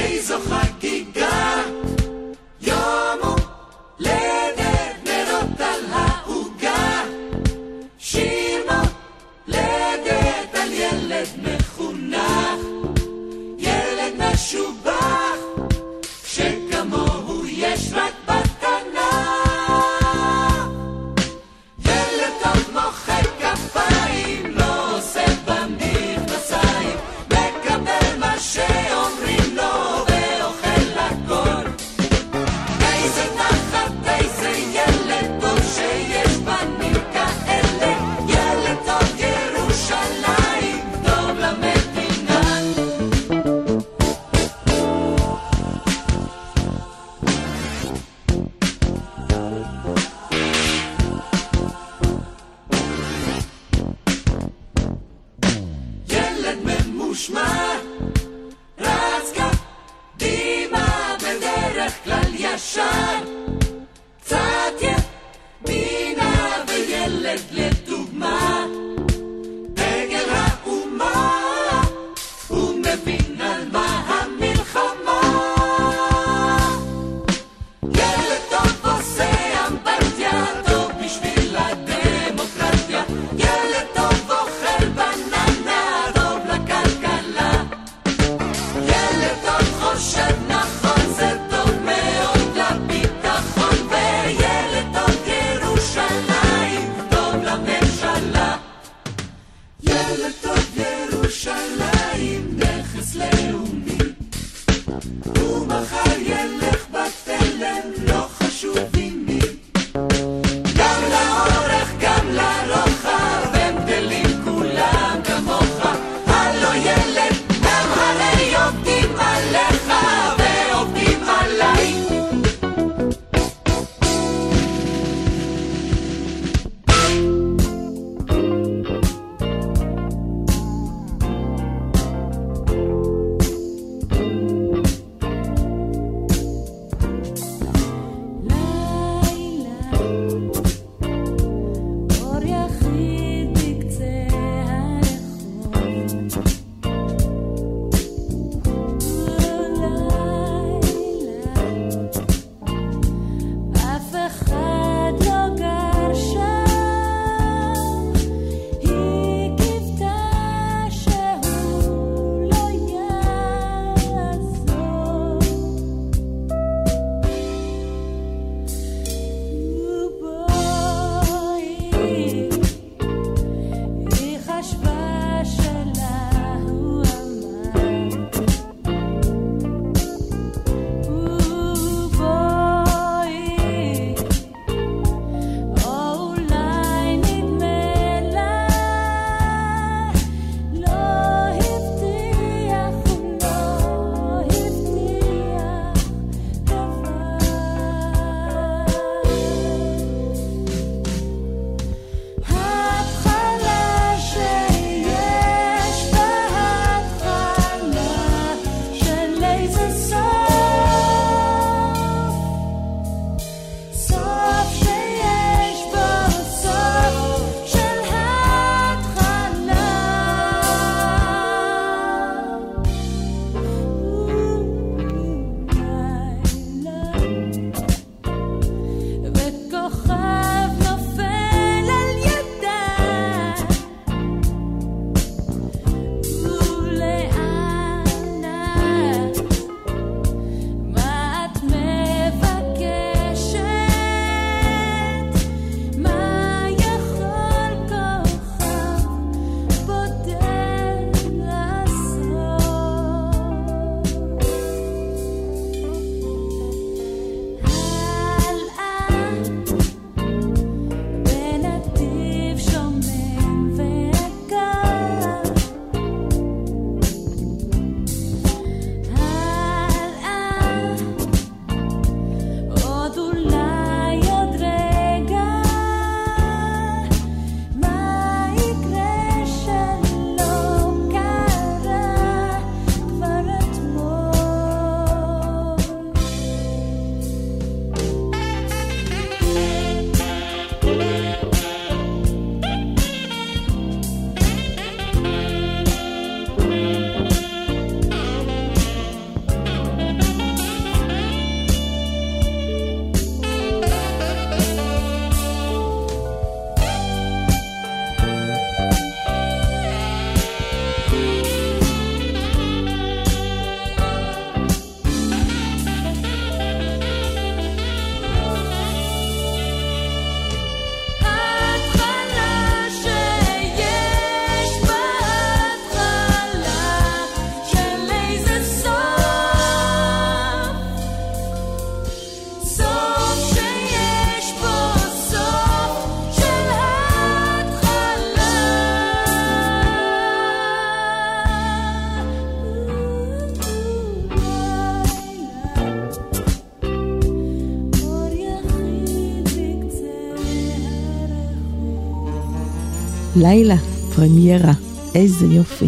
לילה, פרמיירה, איזה יופי.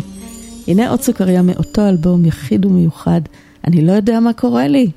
הנה עוד סוכריה מאותו אלבום יחיד ומיוחד, אני לא יודע מה קורה לי,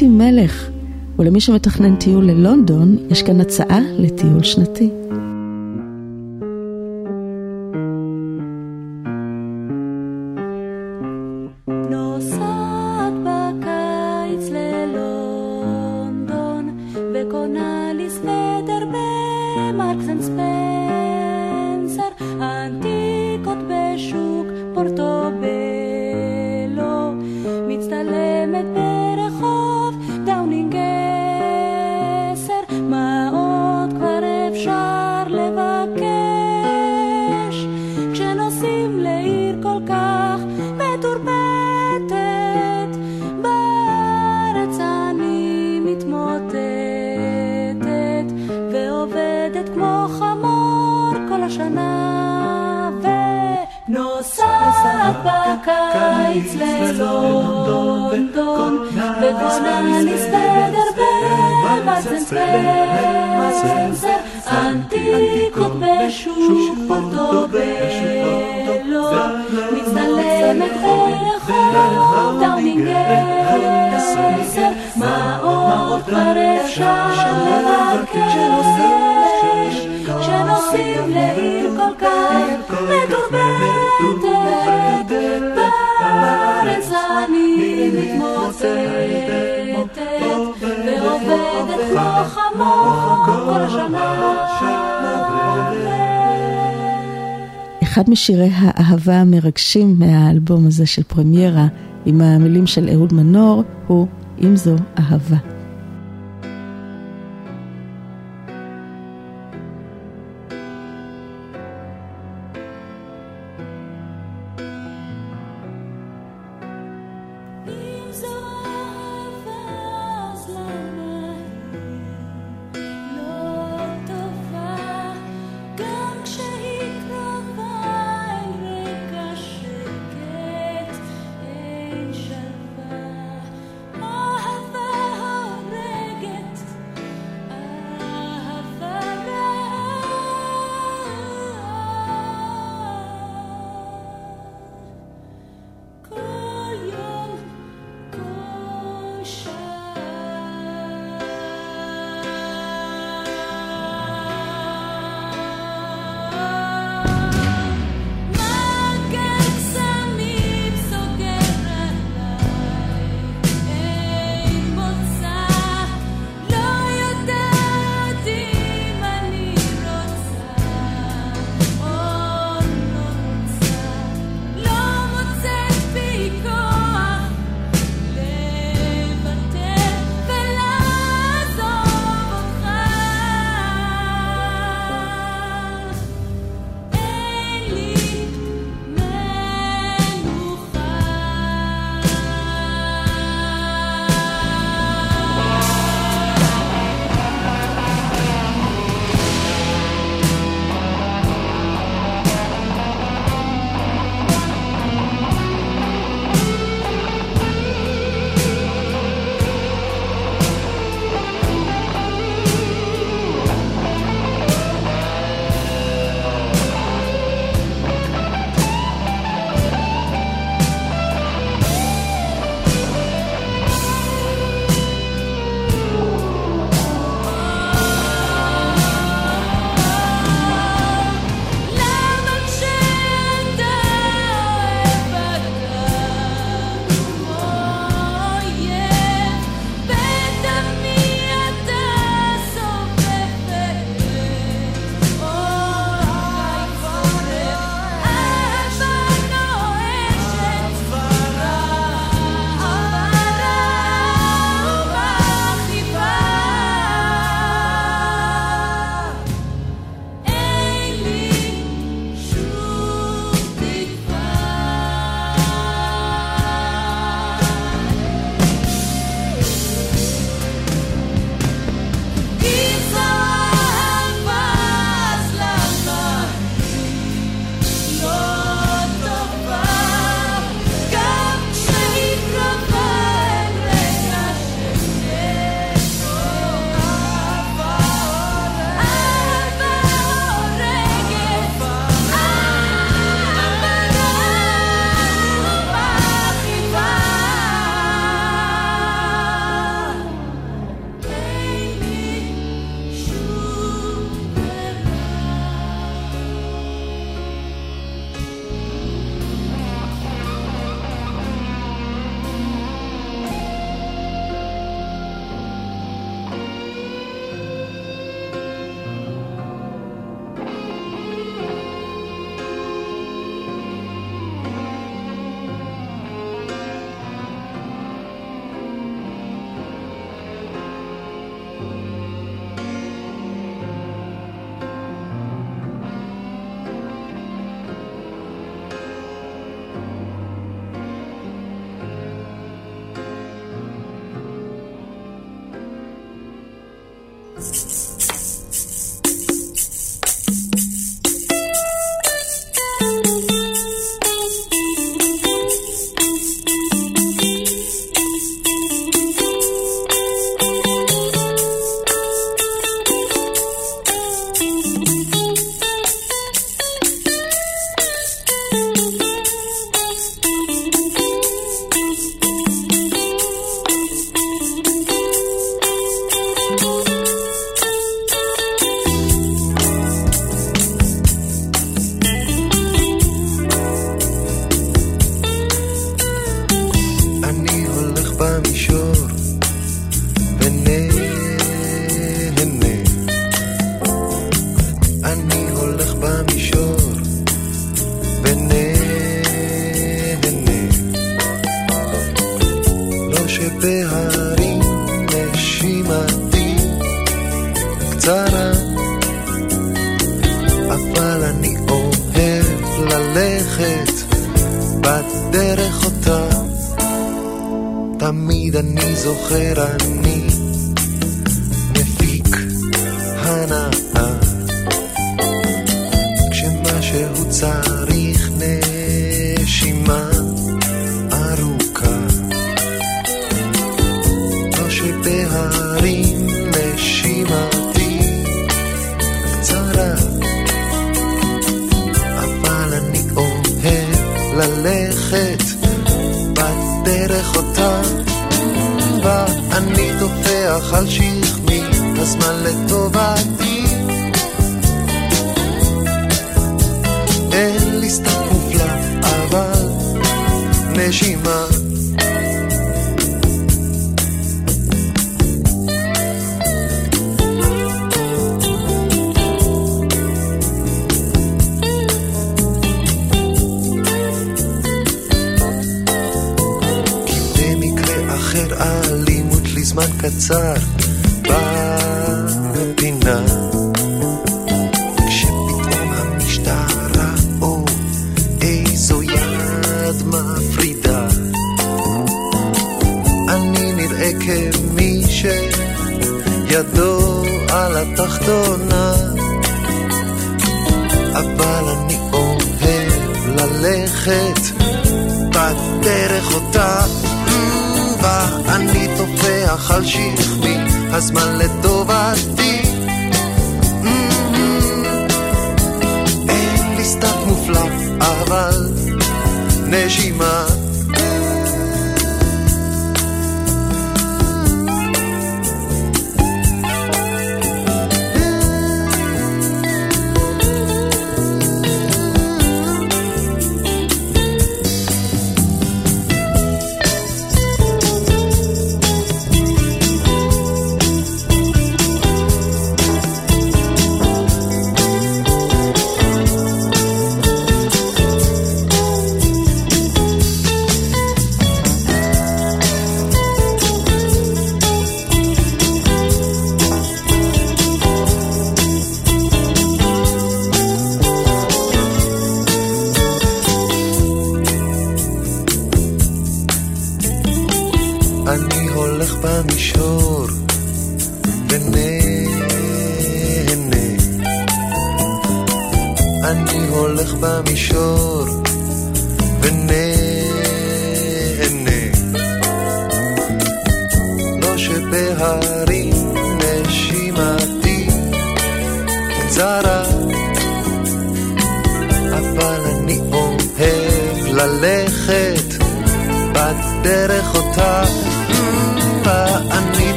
הייתי מלך, ולמי שמתכנן טיול ללונדון, יש כאן הצעה לטיול שנתי. מבקשים מהאלבום הזה של פרמיירה עם המילים של אהוד מנור הוא "אם זו אהבה".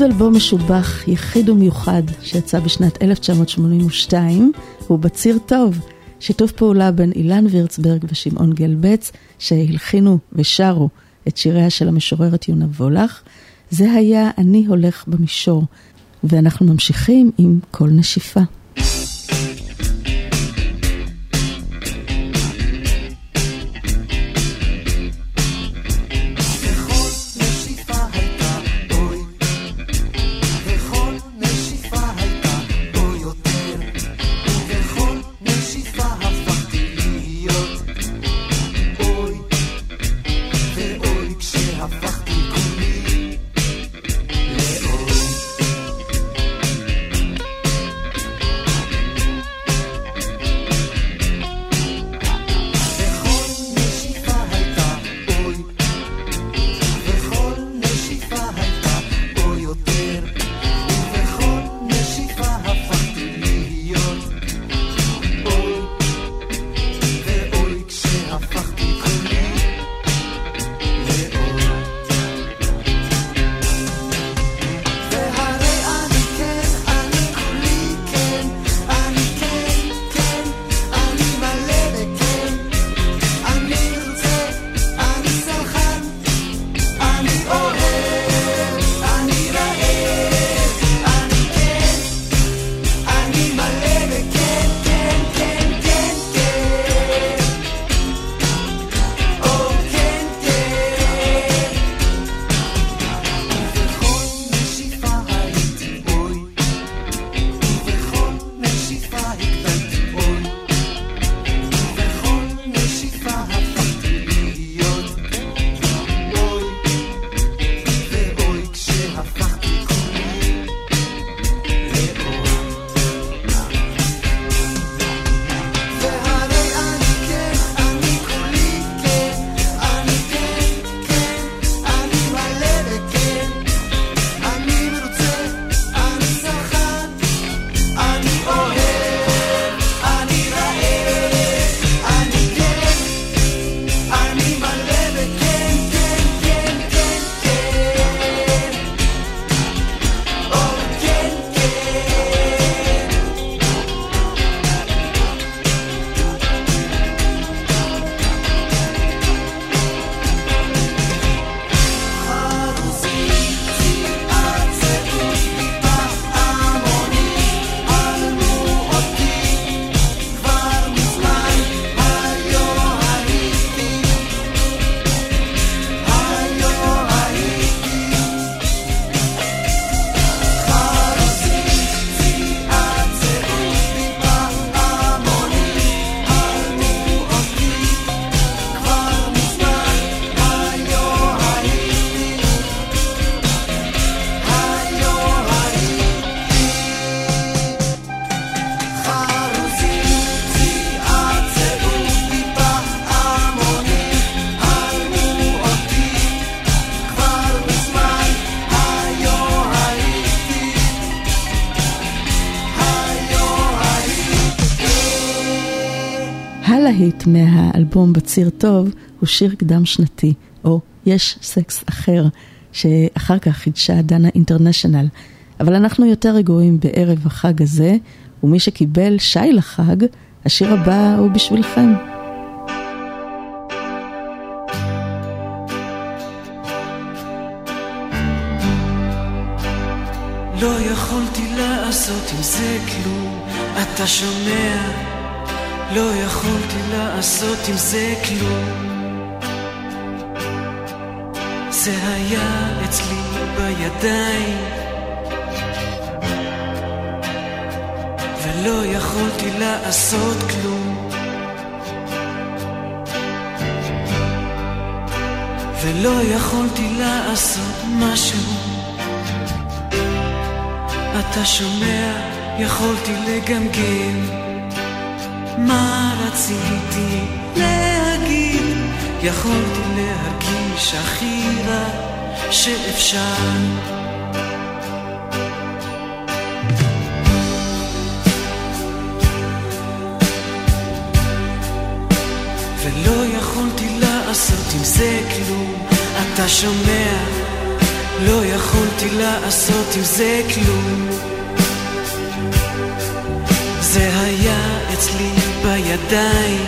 עוד אלבום משובח, יחיד ומיוחד, שיצא בשנת 1982, הוא בציר טוב. שיתוף פעולה בין אילן וירצברג ושמעון גלבץ, שהלחינו ושרו את שיריה של המשוררת יונה וולך. זה היה "אני הולך במישור", ואנחנו ממשיכים עם כל נשיפה". מהאלבום בציר טוב הוא שיר קדם שנתי, או יש סקס אחר, שאחר כך חידשה דנה אינטרנשיונל. אבל אנחנו יותר רגועים בערב החג הזה, ומי שקיבל שי לחג, השיר הבא הוא בשבילכם. לא יכולתי לעשות עם זה כלום, אתה שומע? לא יכולתי לעשות עם זה כלום. זה היה אצלי בידיים, ולא יכולתי לעשות כלום. ולא יכולתי לעשות משהו אתה שומע, יכולתי לגמגם מה רציתי להגיד, יכולתי להרגיש הכי רע שאפשר. ולא יכולתי לעשות עם זה כלום, אתה שומע? לא יכולתי לעשות עם זה כלום. זה היה אצלי בידיים,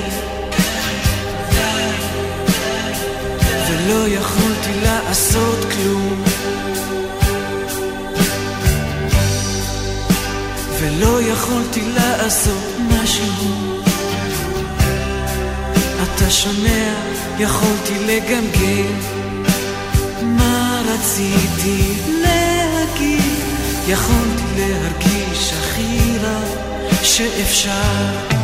ולא יכולתי לעשות כלום. ולא יכולתי לעשות משהו. אתה שומע, יכולתי לגמגם. מה רציתי להגיד, יכולתי להרגיש הכי רע שאפשר.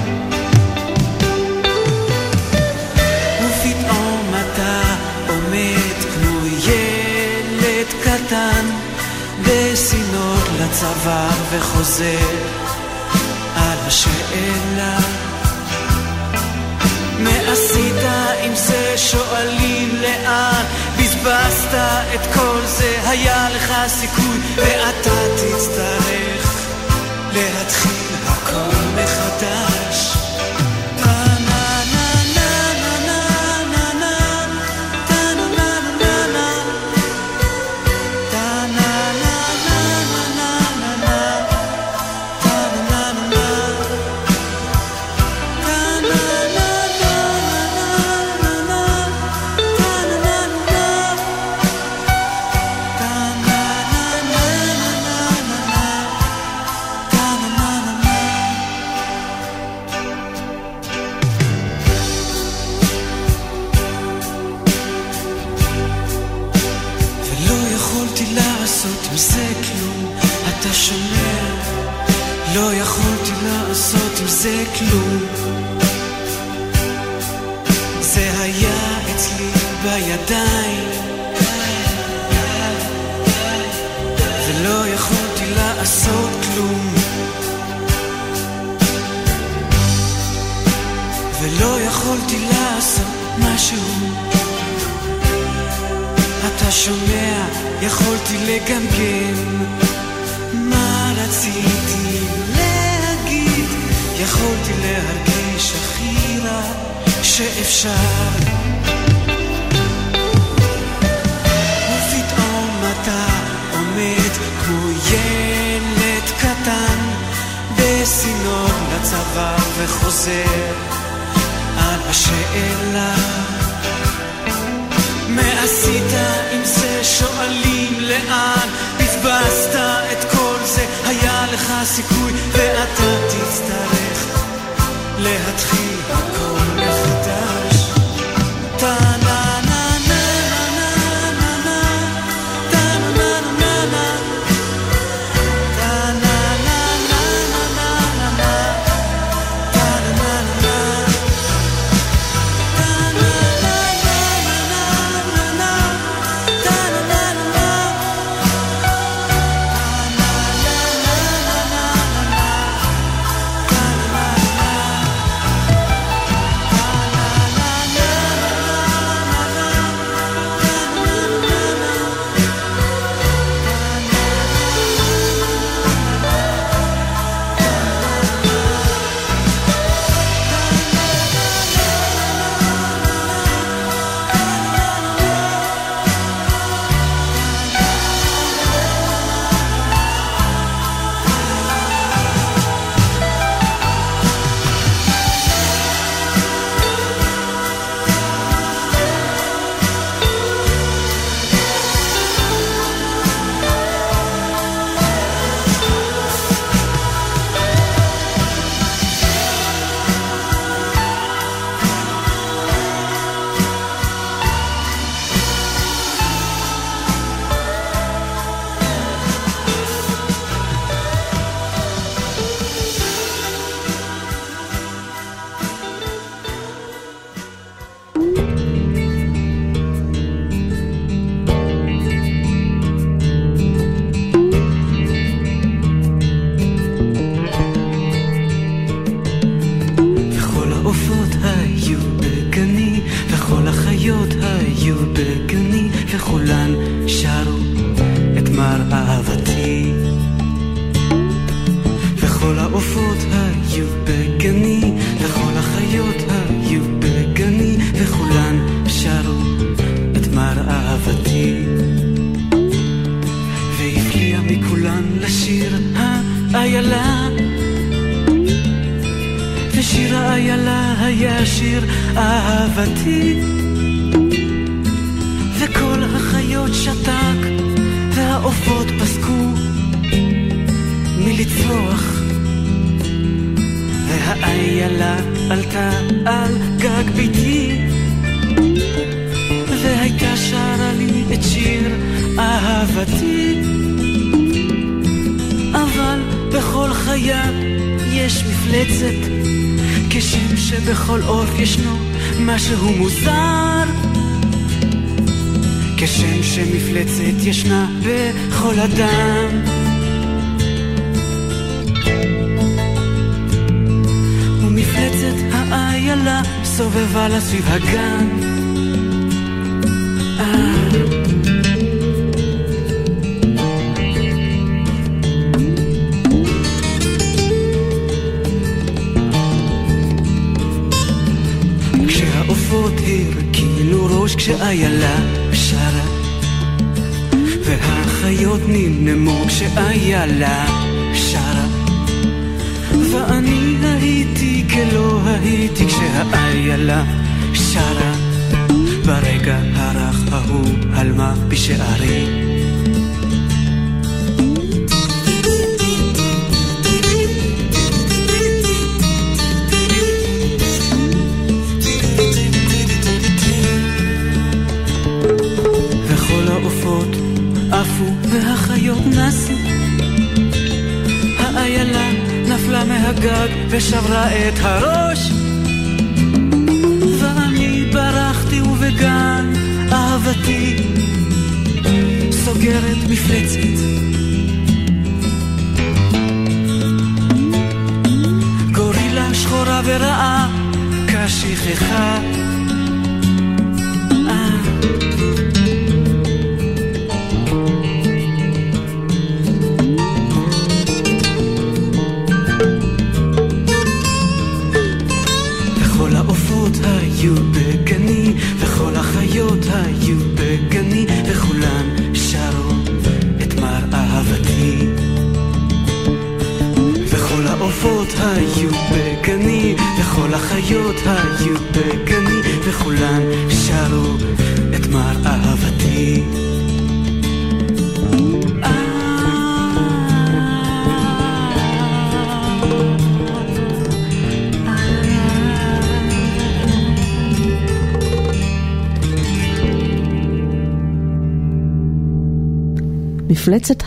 בסינור לצוואר וחוזר על השאלה. מה עשית עם זה? שואלים לאן בזבזת את כל זה, היה לך סיכוי ואתה תצטרך להתחיל הכל מחדש.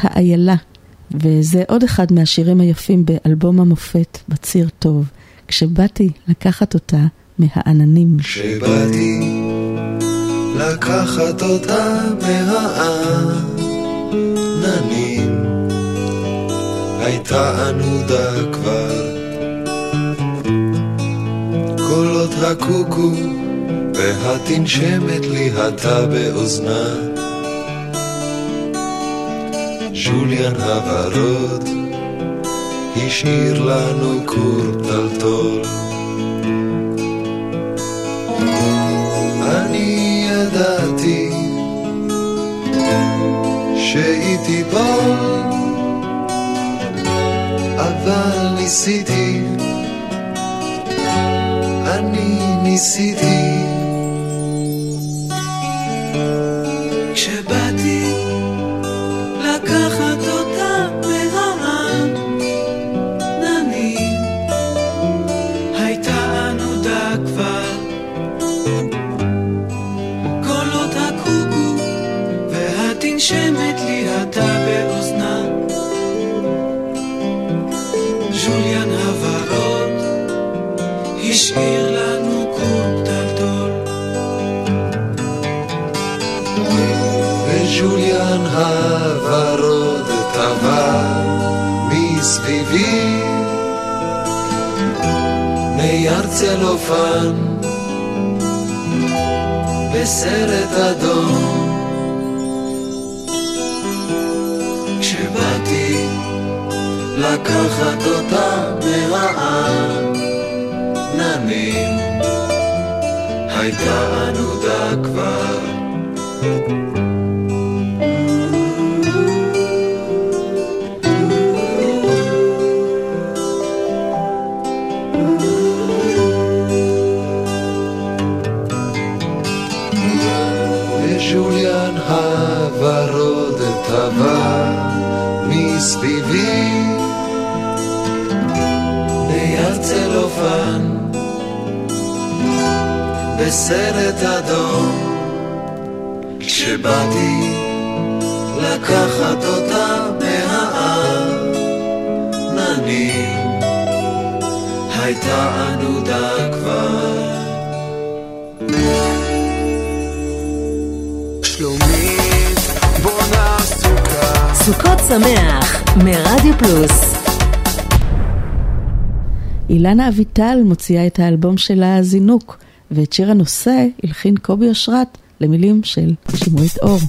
האיילה, וזה עוד אחד מהשירים היפים באלבום המופת, בציר טוב, כשבאתי לקחת אותה מהעננים. כשבאתי לקחת אותה מהעננים, הייתה ענודה כבר. קולות הקוקו והתנשמת לי הטה באוזנה. ג'וליאן הוורוד השאיר לנו כור טלטול. אני ידעתי שהיא תיבול, אבל ניסיתי, אני ניסיתי הוורוד טבע מסביבי. נייר צלופן בסרט אדום. כשבאתי לקחת אותה מהעננים הייתה ענודה כבר. בסרט אדום. כשבאתי לקחת אותה מהאב, ננים, הייתה ענודה כבר. סוכות שמח, מרדיו פלוס. אילנה אביטל מוציאה את האלבום שלה, זינוק. ואת שיר הנושא הלחין קובי אשרת למילים של שמרית אור.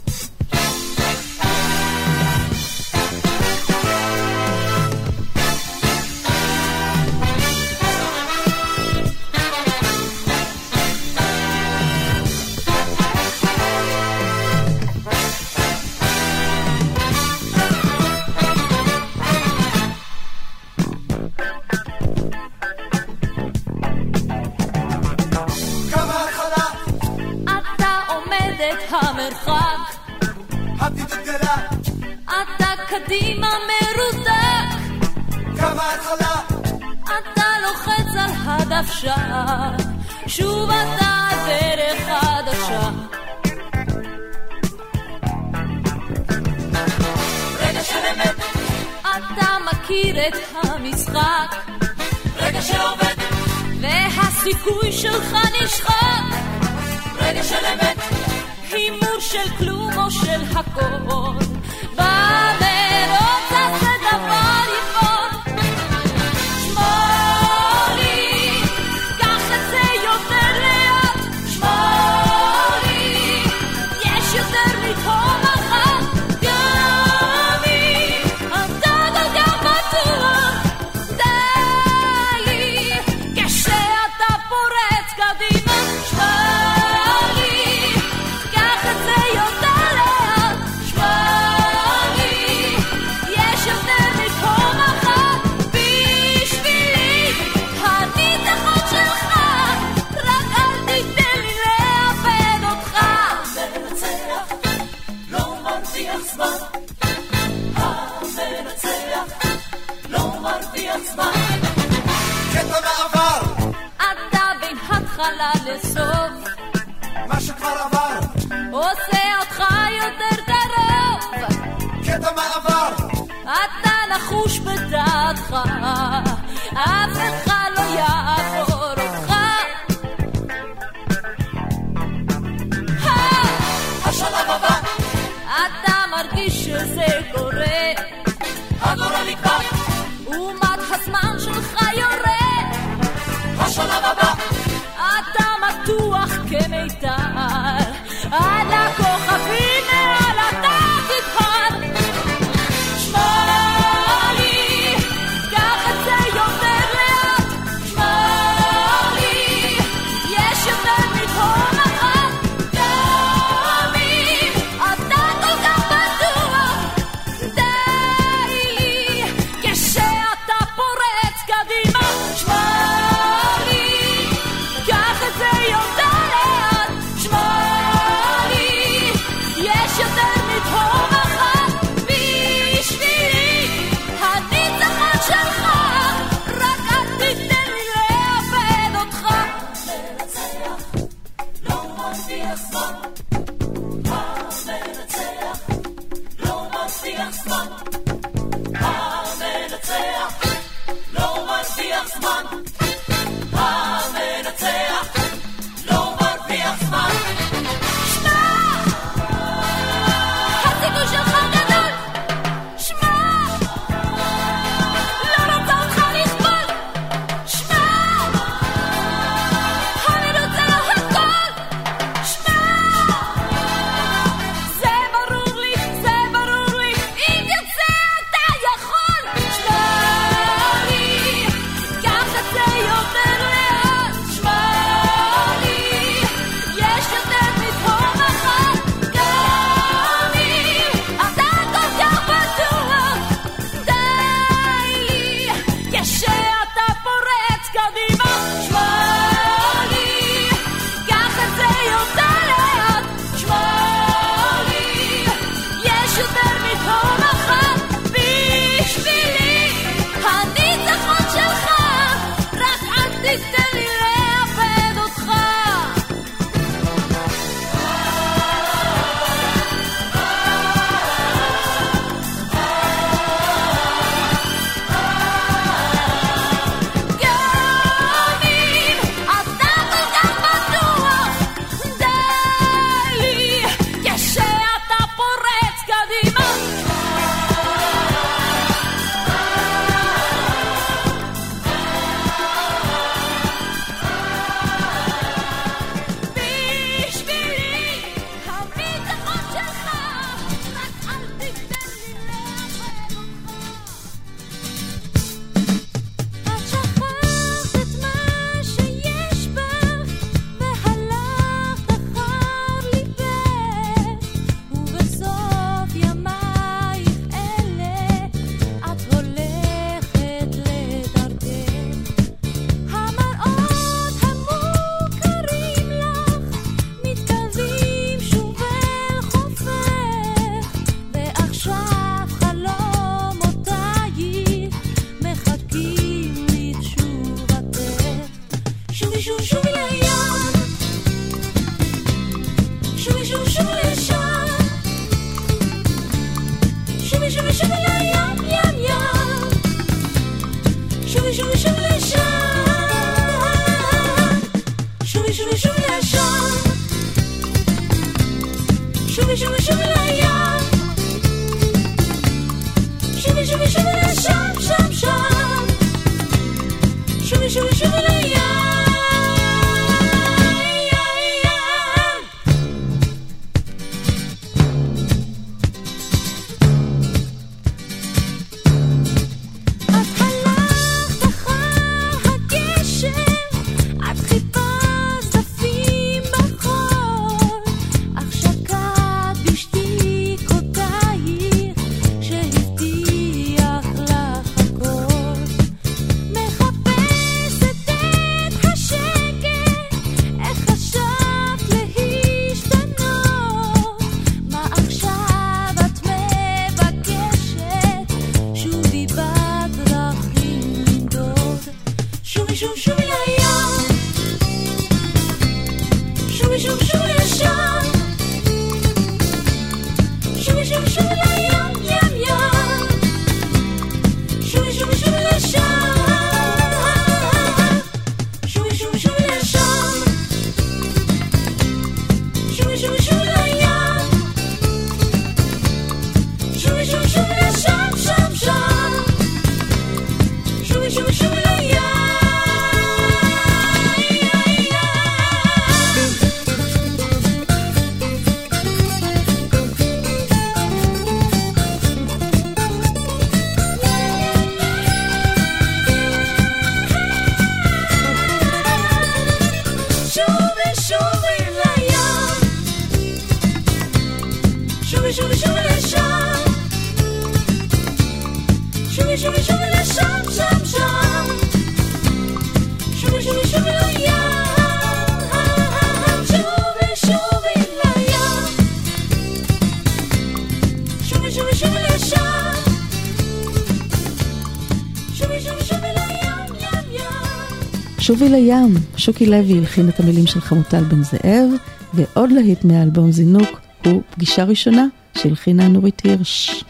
שובי לים, שוקי לוי הלחין את המילים של חמוטל בן זאב, ועוד להיט מאלבום זינוק הוא פגישה ראשונה שהלחינה נורית הירש.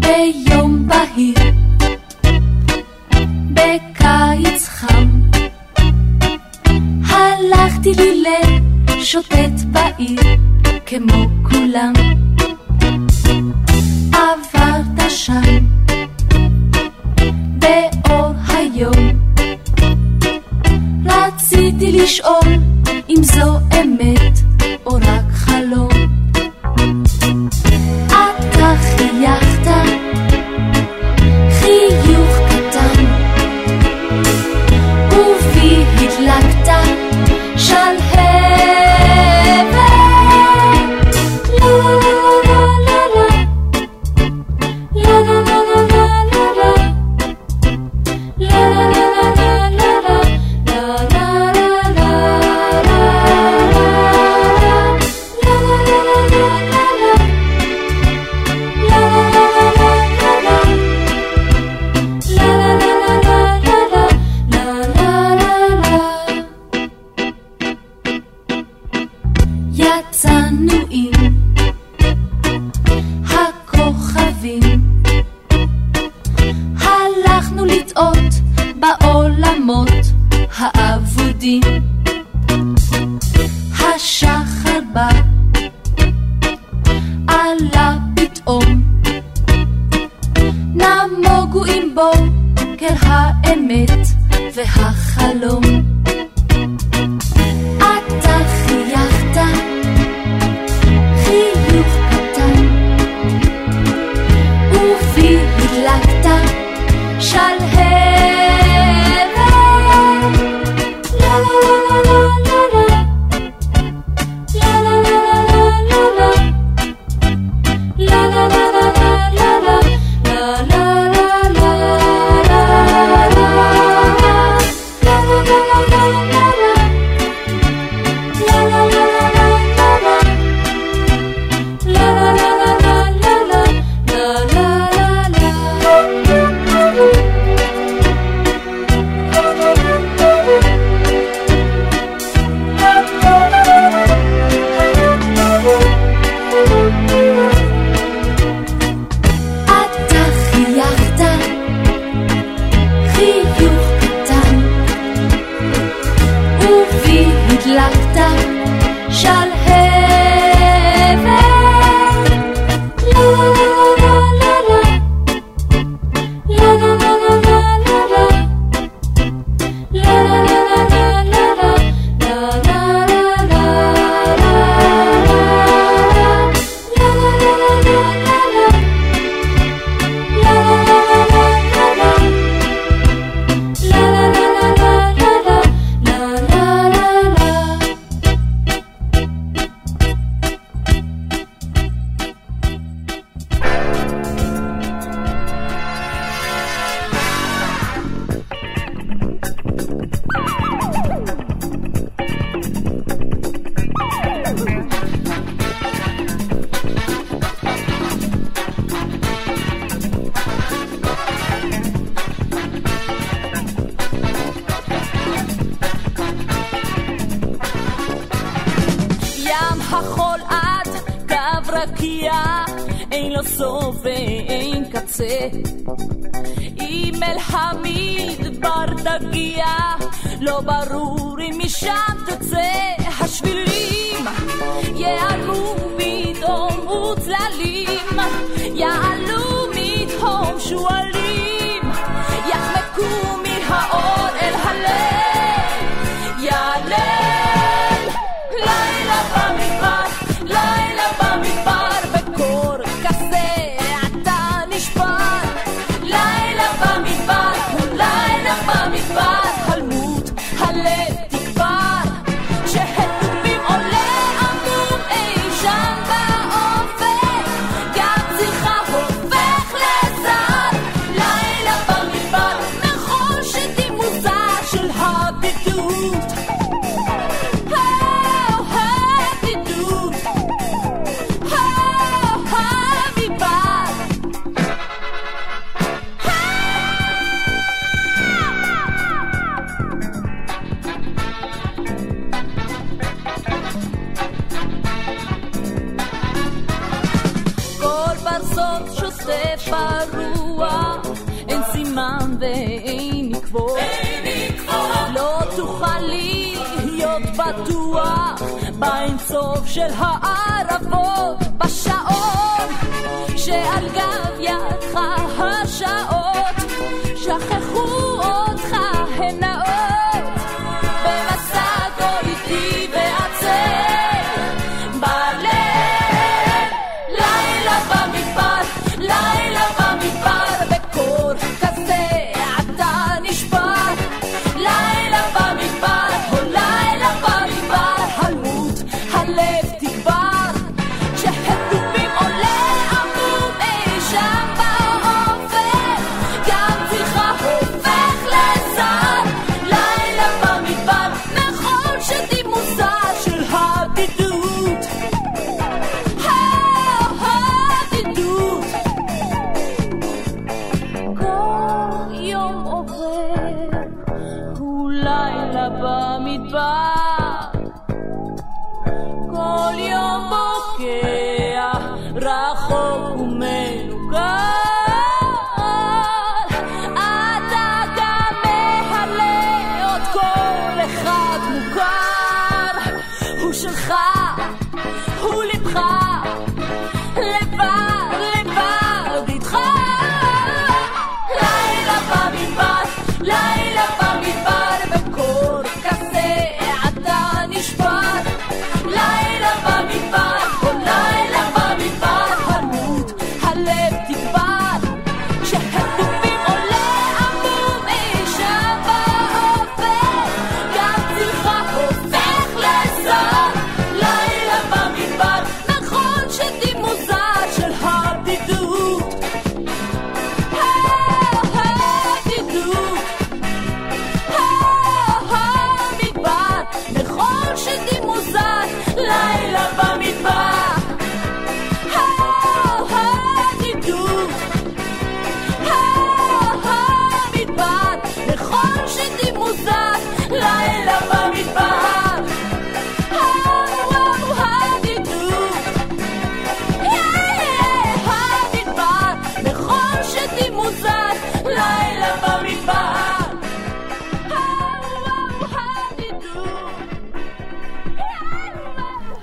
ביום בהיר השחר בא, עלה פתאום, נמוגו עם בוקר האמת וה...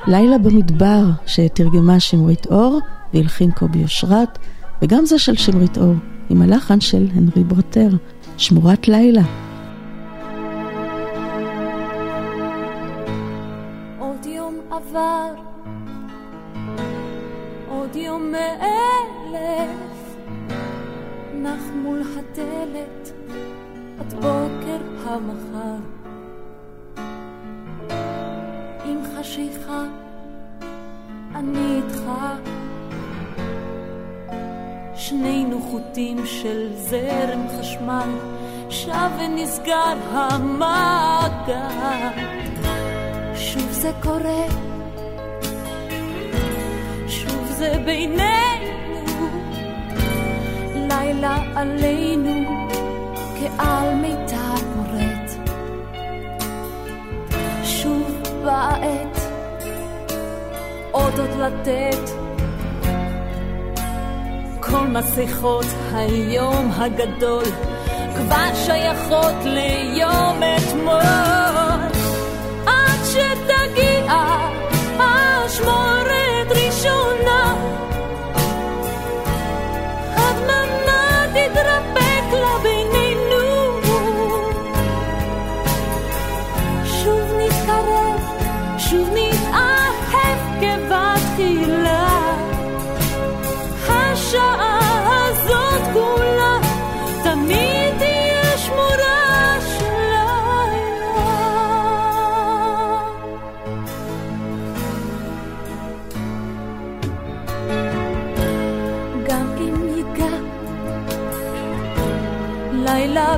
לילה במדבר, שתרגמה שמרית אור והלחין קובי אושרת, וגם זה של שמרית אור, עם הלחן של הנרי ברוטר, שמורת לילה. עבר, עוד יום מאלף, נח מול הדלת עד בוקר המחר. חשיכה, אני איתך. שנינו חוטים של זרם חשמל, שב ונסגר המעגל. שוב זה קורה, שוב זה בינינו, לילה עלינו, כעל מיתר באה עת, עוד עוד לתת, כל מסכות היום הגדול, כבר שייכות ליום אתמול.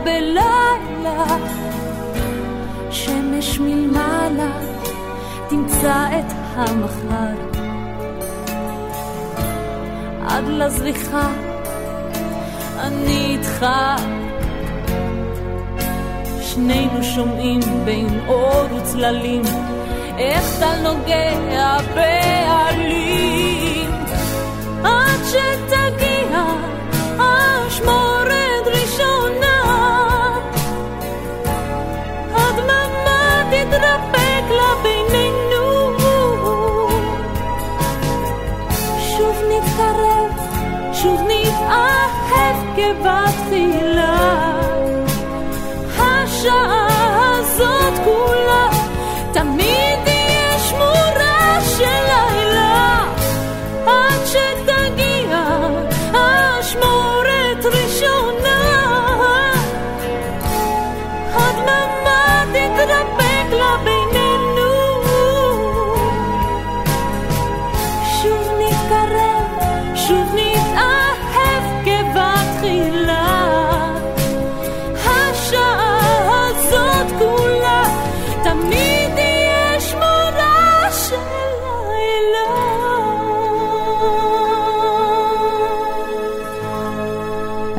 בלילה, שמש מלמעלה תמצא את המחר. עד לזריחה, אני איתך. שנינו שומעים בין אור וצללים, איך טל נוגע בעלים. עד שתגיע אשמורת Bye.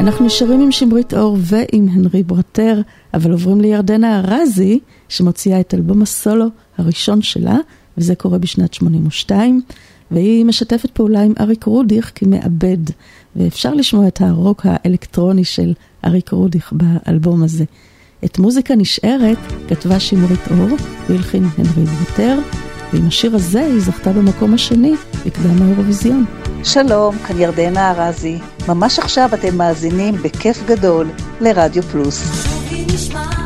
אנחנו נשארים עם שמרית אור ועם הנרי ברטר, אבל עוברים לירדנה ארזי, שמוציאה את אלבום הסולו הראשון שלה, וזה קורה בשנת 82, והיא משתפת פעולה עם אריק רודיך כמעבד, ואפשר לשמוע את הרוק האלקטרוני של אריק רודיך באלבום הזה. את מוזיקה נשארת כתבה שמרית אור והלחין הנרי ברטר, ועם השיר הזה היא זכתה במקום השני בקדם האירוויזיון. שלום, כאן ירדנה ארזי. ממש עכשיו אתם מאזינים בכיף גדול לרדיו פלוס. נשמע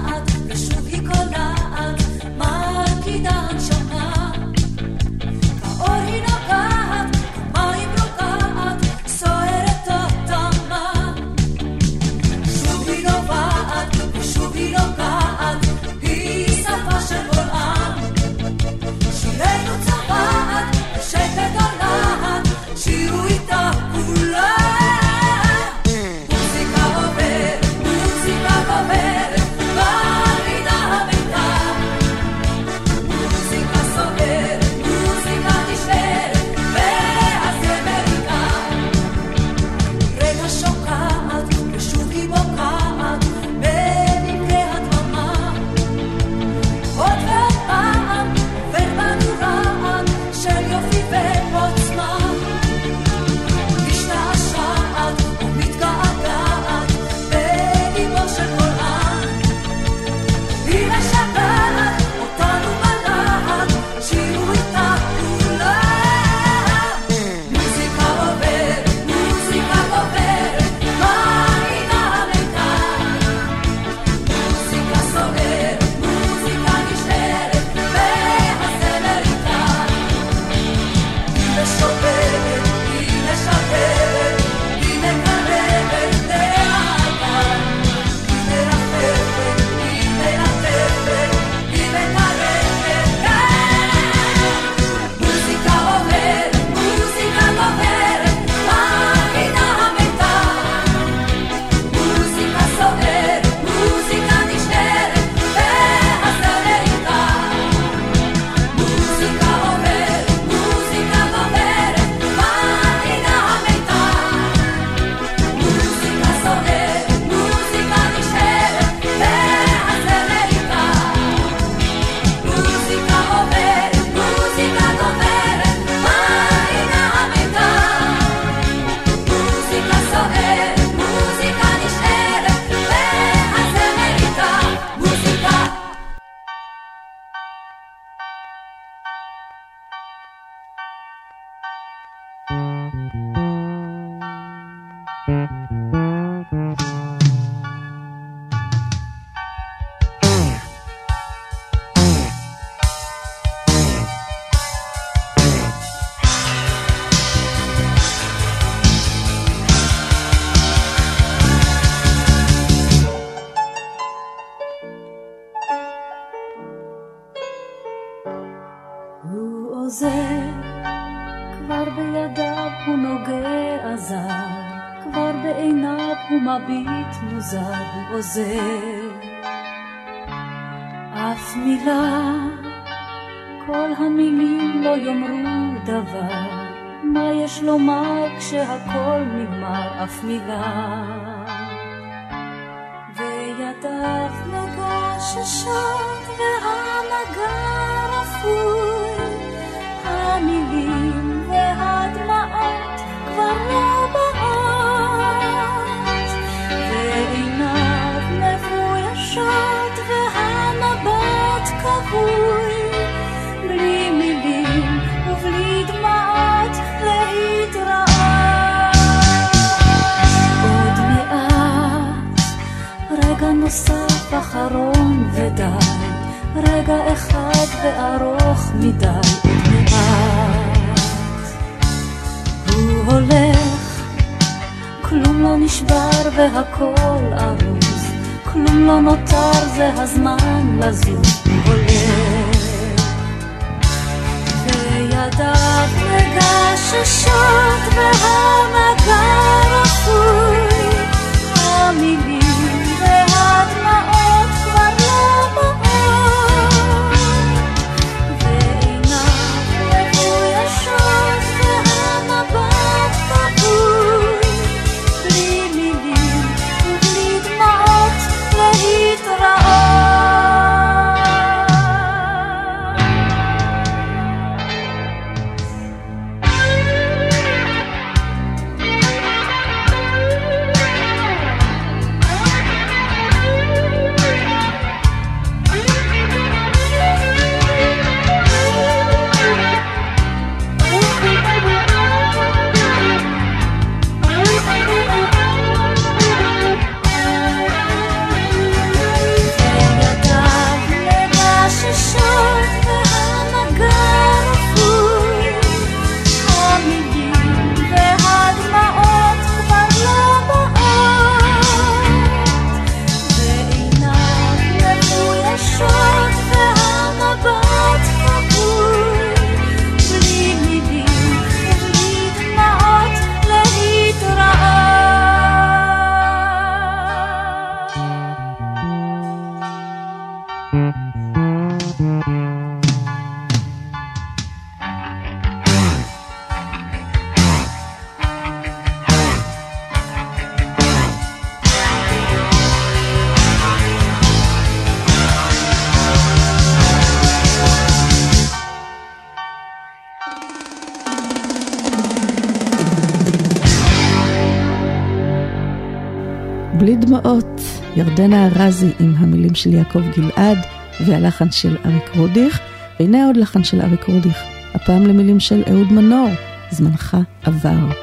ירדנה ארזי עם המילים של יעקב גלעד והלחן של אריק רודיך. והנה עוד לחן של אריק רודיך, הפעם למילים של אהוד מנור, זמנך עבר.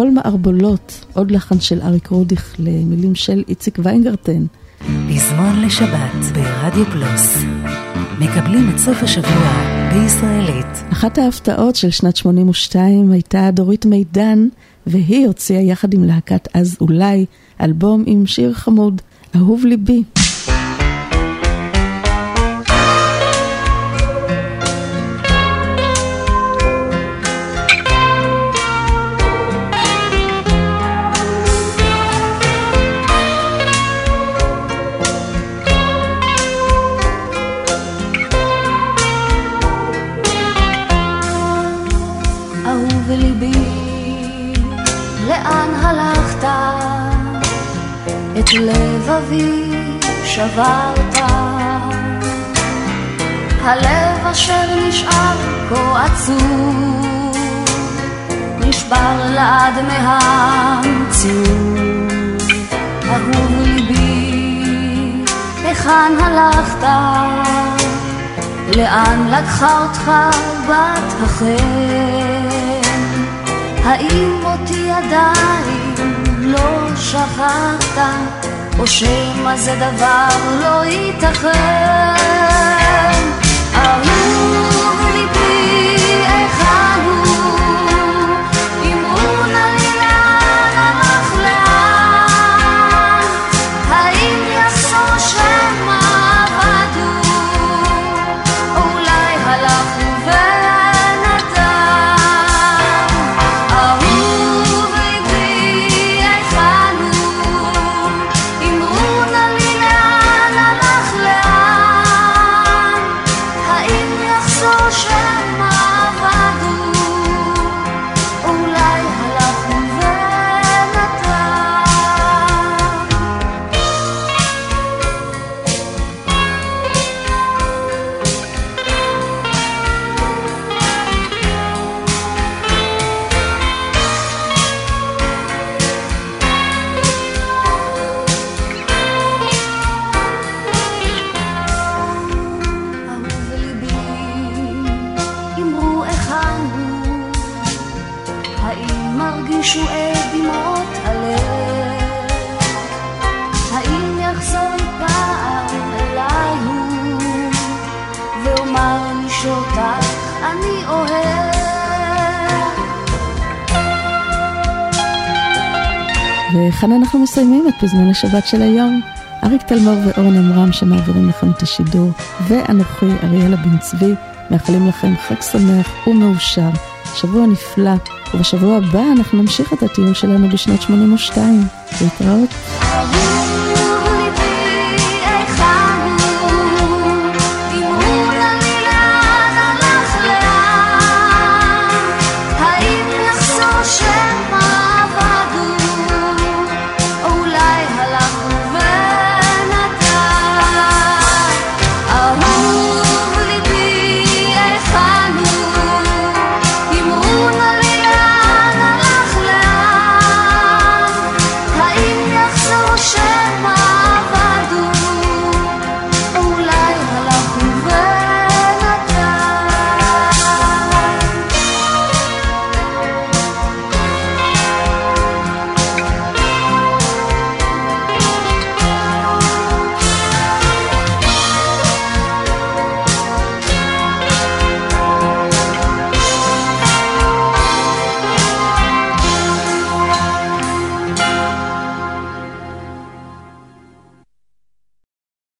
מחול מערבולות, עוד לחן של אריק רודיך למילים של איציק ויינגרטן. פזמון לשבת ברדיו פלוס. מקבלים את סוף השבוע בישראלית. אחת ההפתעות של שנת 82 הייתה דורית מידן, והיא הוציאה יחד עם להקת אז אולי אלבום עם שיר חמוד, אהוב ליבי. שברת. הלב אשר נשאר כה עצוב, נשבר לעד מהמציאות. אהוב ליבי, היכן הלכת? לאן לקחה אותך בת החן? האם אותי עדיין לא שכחת, או שמא זה דבר לא ייתכן? אהוב וכאן אנחנו מסיימים את פזמון השבת של היום. אריק תלמור ואורן עמרם שמעבירים לכם את השידור, ואנוכי, אריאלה בן צבי, מאחלים לכם חג שמח ומאושר, שבוע נפלא, ובשבוע הבא אנחנו נמשיך את הטיול שלנו בשנת 82. להתראות.